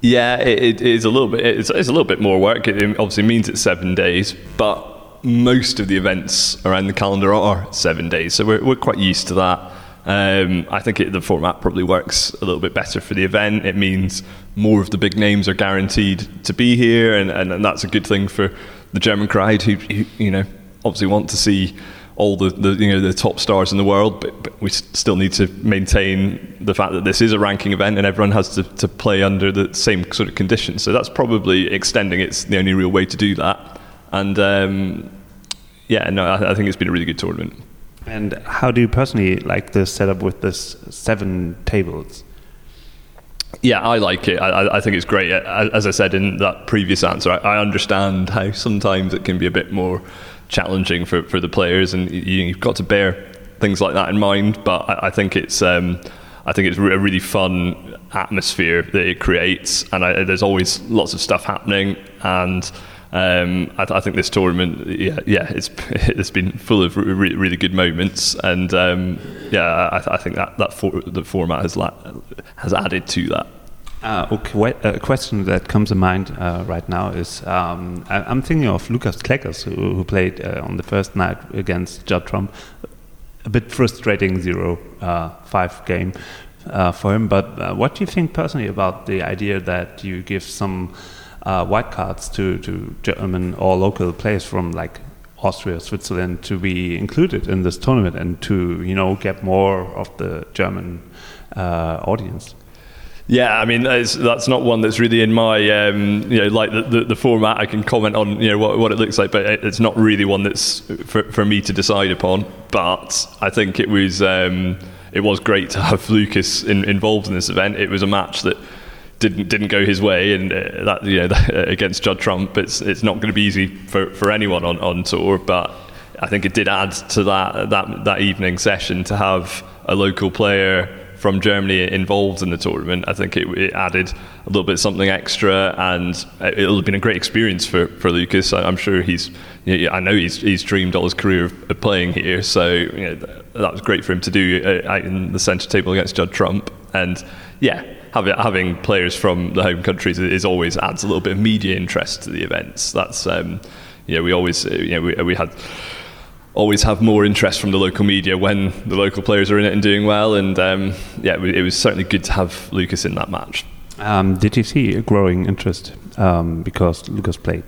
Yeah, it, it is a little bit. It's, it's, a little bit more work. It obviously means it's seven days, but most of the events around the calendar are seven days, so we're, we're quite used to that. Um, I think it, the format probably works a little bit better for the event. It means more of the big names are guaranteed to be here, and, and, and that's a good thing for the German crowd who, who, you know obviously want to see all the, the you know the top stars in the world, but, but, we still need to maintain the fact that this is a ranking event and everyone has to, to play under the same sort of conditions. So that's probably extending. It's the only real way to do that. And um, yeah, no, I, I think it's been a really good tournament. And how do you personally like the setup with this seven tables? Yeah, I like it. I, I, think it's great. As I said in that previous answer, I, I understand how sometimes it can be a bit more challenging for, for the players, and you, have got to bear things like that in mind. But I, I think it's um, I think it's a really fun atmosphere that it creates, and I, there's always lots of stuff happening. And um, I, I, think this tournament, yeah, yeah, it's it's been full of really, really good moments, and um, yeah, I, I, think that that for, the format has la- has added to that. Uh, okay, a question that comes to mind uh, right now is um, I, am thinking of Lukas Kleckers, who, who played uh, on the first night against Judd Trump. A bit frustrating 0 uh, 5 game uh, for him. But uh, what do you think personally about the idea that you give some white cards to, to German or local players from like Austria, Switzerland to be included in this tournament and to you know get more of the German audience? Yeah, I mean that's, that's not one that's really in my um, you know like the, the, the, format. I can comment on you know what, what it looks like, but it's not really one that's for, for me to decide upon. But I think it was um, it was great to have Lucas in, involved in this event. It was a match that didn't didn't go his way, and uh, that you know that, against Judd Trump, it's it's not going to be easy for, for anyone on, on tour. But I think it did add to that that that evening session to have a local player from Germany involved in the tournament, I think it, it added a little bit something extra, and it'll have been a great experience for, for Lucas. I, am sure he's, you know, I know he's, he's dreamed all his career of, of playing here, so you know, that was great for him to do uh, out in the centre table against Judd Trump, and yeah. Having, having players from the home countries is always adds a little bit of media interest to the events. That's um, you know we always uh, you know we, we had always have more interest from the local media when the local players are in it and doing well. And um, yeah, it was certainly good to have Lucas in that match. Um, did you see a growing interest um, because Lucas played?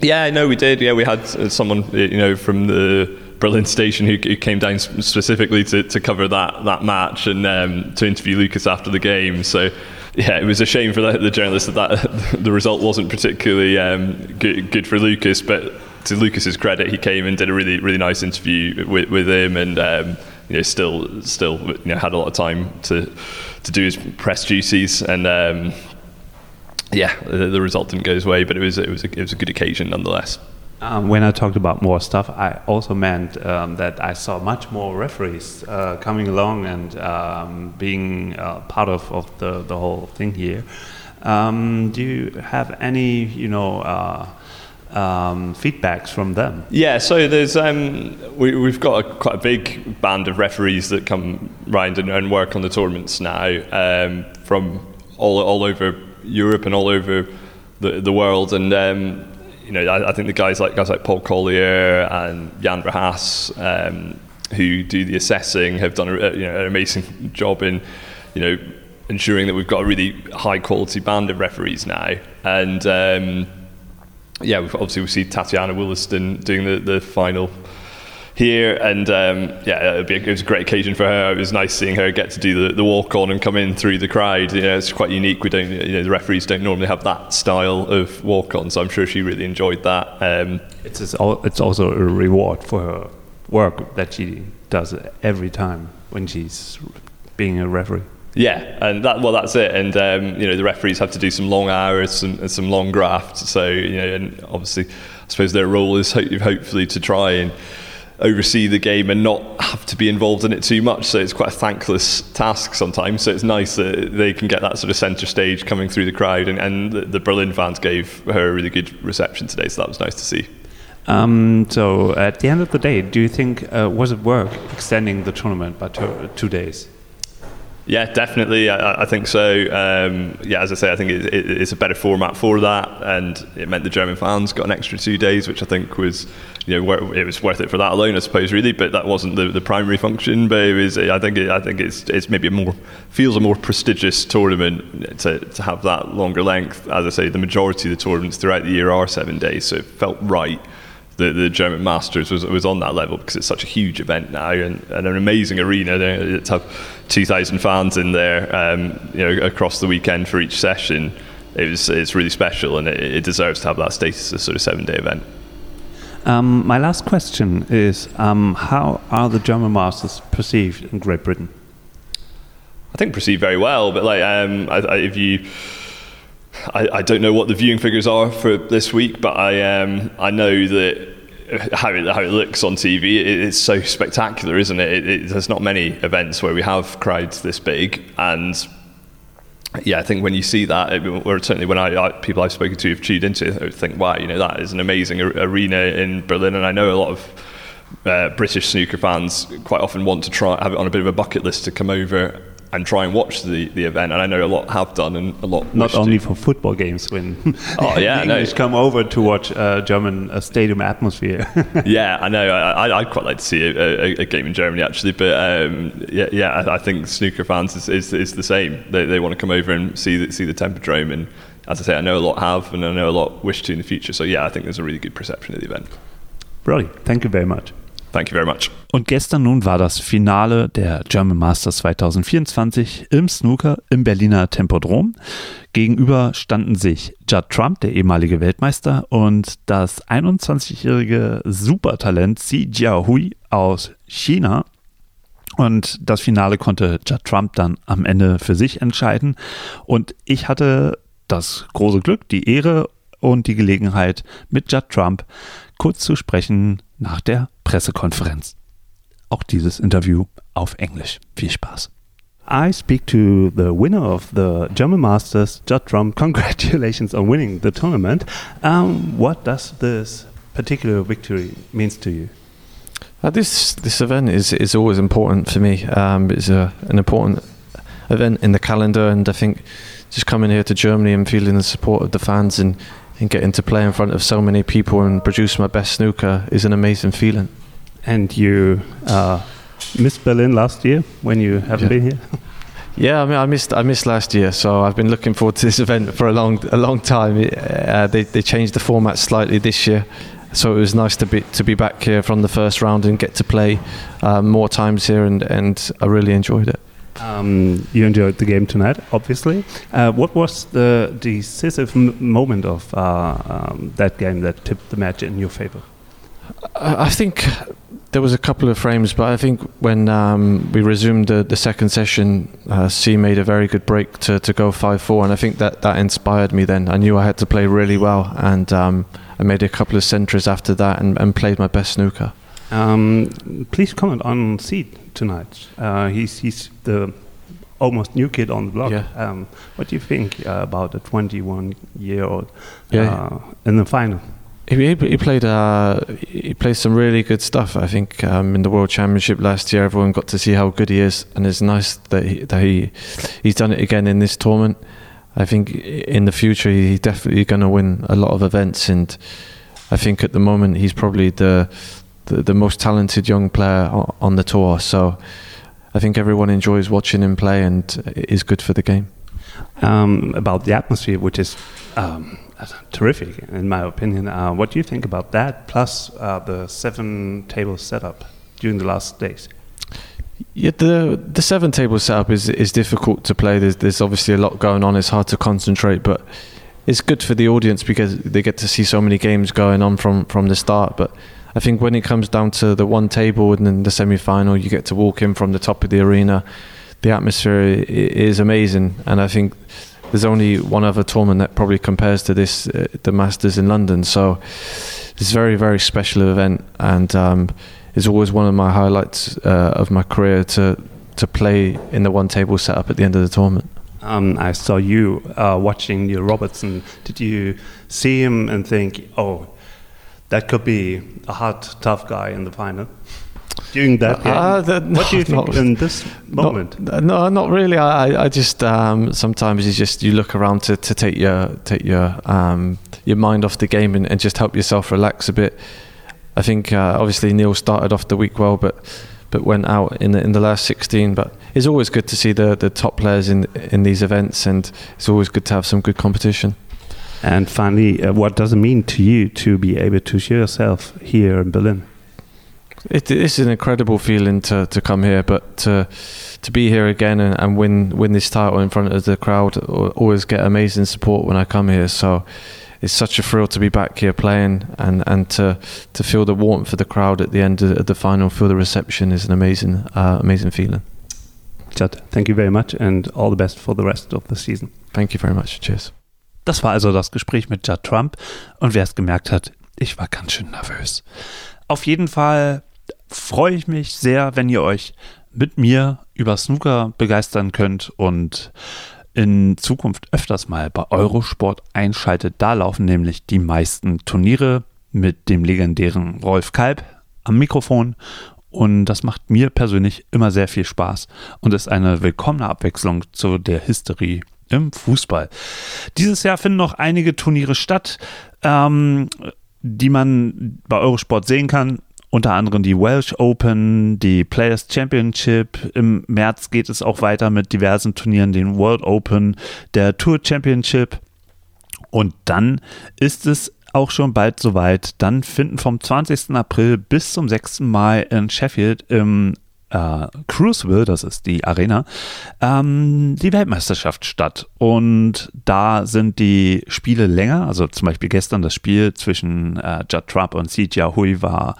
Yeah, no, we did. Yeah, we had uh, someone you know from the Berlin station who, who came down specifically to, to cover that that match and um, to interview Lucas after the game. So yeah, it was a shame for the, the journalist that, that the result wasn't particularly um, good, good for Lucas, but to Lucas's credit, he came and did a really really nice interview with, with him, and um, you know still still you know had a lot of time to to do his press duties, and um, yeah, the, the, result didn't go his way, but it was it was a, it was a good occasion nonetheless. Um, when I talked about more stuff, I also meant um, that I saw much more referees uh, coming along and um, being uh, part of, of the, the whole thing here. Um, do you have any, you know, uh, um, feedbacks from them? Yeah, so there's um, we, have got a, quite a big band of referees that come round and, and work on the tournaments now from all all over Europe and all over the the world, and you know I, I, think the guys like guys like Paul Collier and Jan Verhaas, um, who do the assessing have done a, you know, an amazing job in you know ensuring that we've got a really high quality band of referees now. And um, yeah, obviously we see Tatiana Williston doing the, the final here, and um, yeah, it, a, it, was a great occasion for her. It was nice seeing her get to do the, the walk on and come in through the crowd. You know, it's quite unique. We don't, you know, the referees don't normally have that style of walk on, so I'm sure she really enjoyed that. Um, it's it's also a reward for her work that she does every time when she's being a referee. Yeah, and that well, that's it. And um, you know, the referees have to do some long hours, some some long grafts. So you know, and obviously, I suppose their role is ho- hopefully to try and oversee the game and not have to be involved in it too much. So it's quite a thankless task sometimes. So it's nice that they can get that sort of centre stage coming through the crowd. And, and the, the Berlin fans gave her a really good reception today. So that was nice to see. Um, so at the end of the day, do you think uh, was it work extending the tournament by two, two days? Yeah, definitely. I, I think so. Um, yeah, as I say, I think it, it, it's a better format for that, and it meant the German fans got an extra two days, which I think was, you know, it was worth it for that alone, I suppose, really. But that wasn't the, the primary function. But it was, I think, it, I think it's it's maybe a more feels a more prestigious tournament to to have that longer length. As I say, the majority of the tournaments throughout the year are seven days, so it felt right the, the German Masters was, was on that level because it's such a huge event now and, and an amazing arena. To have 2,000 fans in there, um, you know, across the weekend for each session, it was it's really special and it, it deserves to have that status as a sort of seven day event. Um, my last question is: um, How are the German Masters perceived in Great Britain? I think perceived very well, but like um, I, I, if you I, I, don't know what the viewing figures are for this week, but I um, I know that how it, how it looks on TV, it, it's so spectacular, isn't it? it? There's not many events where we have crowds this big, and yeah, I think when you see that, or certainly when I, I people I've spoken to have tuned into it, I think, wow, you know, that is an amazing arena in Berlin, and I know a lot of. Uh, British snooker fans quite often want to try have it on a bit of a bucket list to come over and try and watch the, the event. And I know a lot have done, and a lot not only to. for football games when oh yeah, English no. come over to watch uh, German uh, stadium atmosphere. yeah, I know. I, I'd quite like to see a, a, a game in Germany actually, but um, yeah, yeah, I, I, think snooker fans is, is, is the same. They, they want to come over and see the, see the Tempodrome, and as I say, I know a lot have, and I know a lot wish to in the future. So yeah, I think there's a really good perception of the event. Brilliant. Thank you very much. Thank you very much. Und gestern nun war das Finale der German Masters 2024 im Snooker im Berliner Tempodrom. Gegenüber standen sich Judd Trump, der ehemalige Weltmeister, und das 21-jährige Supertalent Xi Jiahui aus China. Und das Finale konnte Judd Trump dann am Ende für sich entscheiden. Und ich hatte das große Glück, die Ehre und die Gelegenheit, mit Judd Trump kurz zu sprechen nach der Pressekonferenz. Auch dieses Interview auf Englisch. Viel Spaß. I speak to the winner of the German Masters, Judd Trump. Congratulations on winning the tournament. Um, what does this particular victory means to you? Uh, this this event is is always important for me. Um, it's a, an important event in the calendar, and I think just coming here to Germany and feeling the support of the fans and and getting to play in front of so many people and produce my best snooker is an amazing feeling. And you uh, missed Berlin last year when you haven't yeah. been here. Yeah, I mean, I missed I missed last year, so I've been looking forward to this event for a long a long time. Uh, they they changed the format slightly this year, so it was nice to be to be back here from the first round and get to play uh, more times here, and and I really enjoyed it. Um, you enjoyed the game tonight, obviously. Uh, what was the decisive moment of uh, um, that game that tipped the match in your favor? I think there was a couple of frames, but I think when um, we resumed the, the second session, uh, C made a very good break to, to go 5 4, and I think that, that inspired me then. I knew I had to play really well, and um, I made a couple of centres after that and, and played my best snooker. Um, please comment on Seed tonight. Uh, he's he's the almost new kid on the block. Yeah. Um, what do you think uh, about a 21 year old yeah. Uh, in the final? He, he played uh, he played some really good stuff. I think um, in the World Championship last year, everyone got to see how good he is, and it's nice that he, that he he's done it again in this tournament. I think in the future he's definitely going to win a lot of events, and I think at the moment he's probably the the, the most talented young player on the tour. So I think everyone enjoys watching him play and is good for the game. Um, about the atmosphere, which is um, terrific in my opinion. Uh, what do you think about that? Plus uh, the seven table setup during the last days. Yeah, the the seven table setup is is difficult to play. There's there's obviously a lot going on. It's hard to concentrate, but it's good for the audience because they get to see so many games going on from from the start. But I think when it comes down to the one table and then the semi final, you get to walk in from the top of the arena. The atmosphere is amazing, and I think there's only one other tournament that probably compares to this, uh, the Masters in London. So it's a very, very special event, and um, is always one of my highlights uh, of my career to to play in the one table setup at the end of the tournament. Um, I saw you uh, watching Neil Robertson. Did you see him and think, oh, that could be a hard, tough guy in the final? During that game, Uh, that- what do you think not- in this moment? Not, no, not really. I, I just um, sometimes you just you look around to, to take your take your um, your mind off the game and, and just help yourself relax a bit. I think uh, obviously Neil started off the week well, but but went out in the, in the last 16. But it's always good to see the, the top players in in these events, and it's always good to have some good competition. And finally, uh, what does it mean to you to be able to show yourself here in Berlin? It is an incredible feeling to, to come here, but to to be here again and, and win win this title in front of the crowd, always get amazing support when I come here. So it's such a thrill to be back here playing and, and to to feel the warmth of the crowd at the end of the final, feel the reception is an amazing uh, amazing feeling. Chad, thank you very much and all the best for the rest of the season. Thank you very much. Cheers. Das war also das Gespräch mit Judd Trump. Und wer es gemerkt hat, ich war ganz schön nervös. Auf jeden Fall freue ich mich sehr, wenn ihr euch mit mir über Snooker begeistern könnt und in Zukunft öfters mal bei Eurosport einschaltet. Da laufen nämlich die meisten Turniere mit dem legendären Rolf Kalb am Mikrofon. Und das macht mir persönlich immer sehr viel Spaß und ist eine willkommene Abwechslung zu der Hysterie im Fußball. Dieses Jahr finden noch einige Turniere statt, ähm, die man bei Eurosport sehen kann. Unter anderem die Welsh Open, die Players Championship. Im März geht es auch weiter mit diversen Turnieren, den World Open, der Tour Championship. Und dann ist es auch schon bald soweit. Dann finden vom 20. April bis zum 6. Mai in Sheffield im äh, Cruiseville, das ist die Arena, ähm, die Weltmeisterschaft statt. Und da sind die Spiele länger. Also zum Beispiel gestern das Spiel zwischen äh, Judd Trump und Sijia Hui war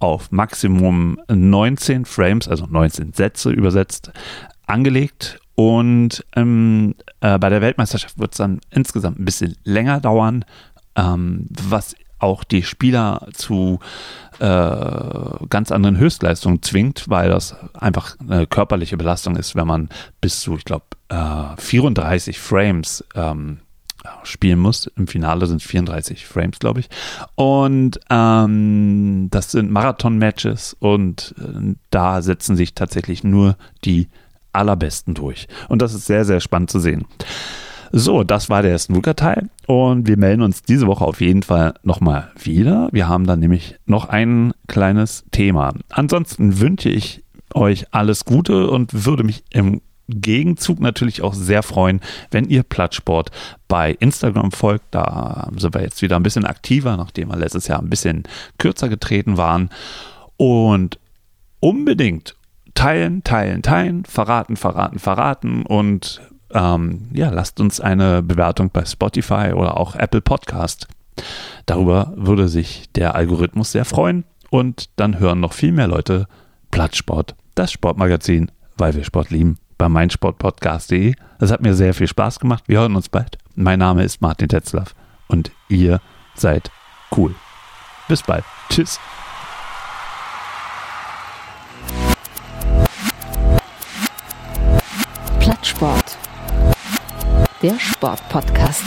auf Maximum 19 Frames, also 19 Sätze übersetzt, angelegt. Und ähm, äh, bei der Weltmeisterschaft wird es dann insgesamt ein bisschen länger dauern, ähm, was auch die Spieler zu äh, ganz anderen Höchstleistungen zwingt, weil das einfach eine körperliche Belastung ist, wenn man bis zu, ich glaube, äh, 34 Frames ähm, spielen muss. Im Finale sind es 34 Frames, glaube ich. Und ähm, das sind Marathon-Matches und äh, da setzen sich tatsächlich nur die allerbesten durch. Und das ist sehr, sehr spannend zu sehen. So, das war der Snooker-Teil und wir melden uns diese Woche auf jeden Fall nochmal wieder. Wir haben dann nämlich noch ein kleines Thema. Ansonsten wünsche ich euch alles Gute und würde mich im Gegenzug natürlich auch sehr freuen, wenn ihr Plattsport bei Instagram folgt. Da sind wir jetzt wieder ein bisschen aktiver, nachdem wir letztes Jahr ein bisschen kürzer getreten waren. Und unbedingt teilen, teilen, teilen, verraten, verraten, verraten und ähm, ja, lasst uns eine Bewertung bei Spotify oder auch Apple Podcast. Darüber würde sich der Algorithmus sehr freuen und dann hören noch viel mehr Leute Plattsport, das Sportmagazin, weil wir Sport lieben, bei meinsportpodcast.de. Das hat mir sehr viel Spaß gemacht. Wir hören uns bald. Mein Name ist Martin Tetzlaff und ihr seid cool. Bis bald. Tschüss. Plattsport. Der Sportpodcast.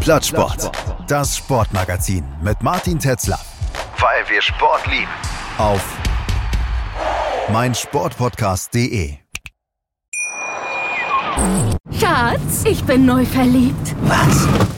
Plattsport. Das Sportmagazin mit Martin Tetzler. Weil wir Sport lieben. Auf meinsportpodcast.de. Schatz, ich bin neu verliebt. Was?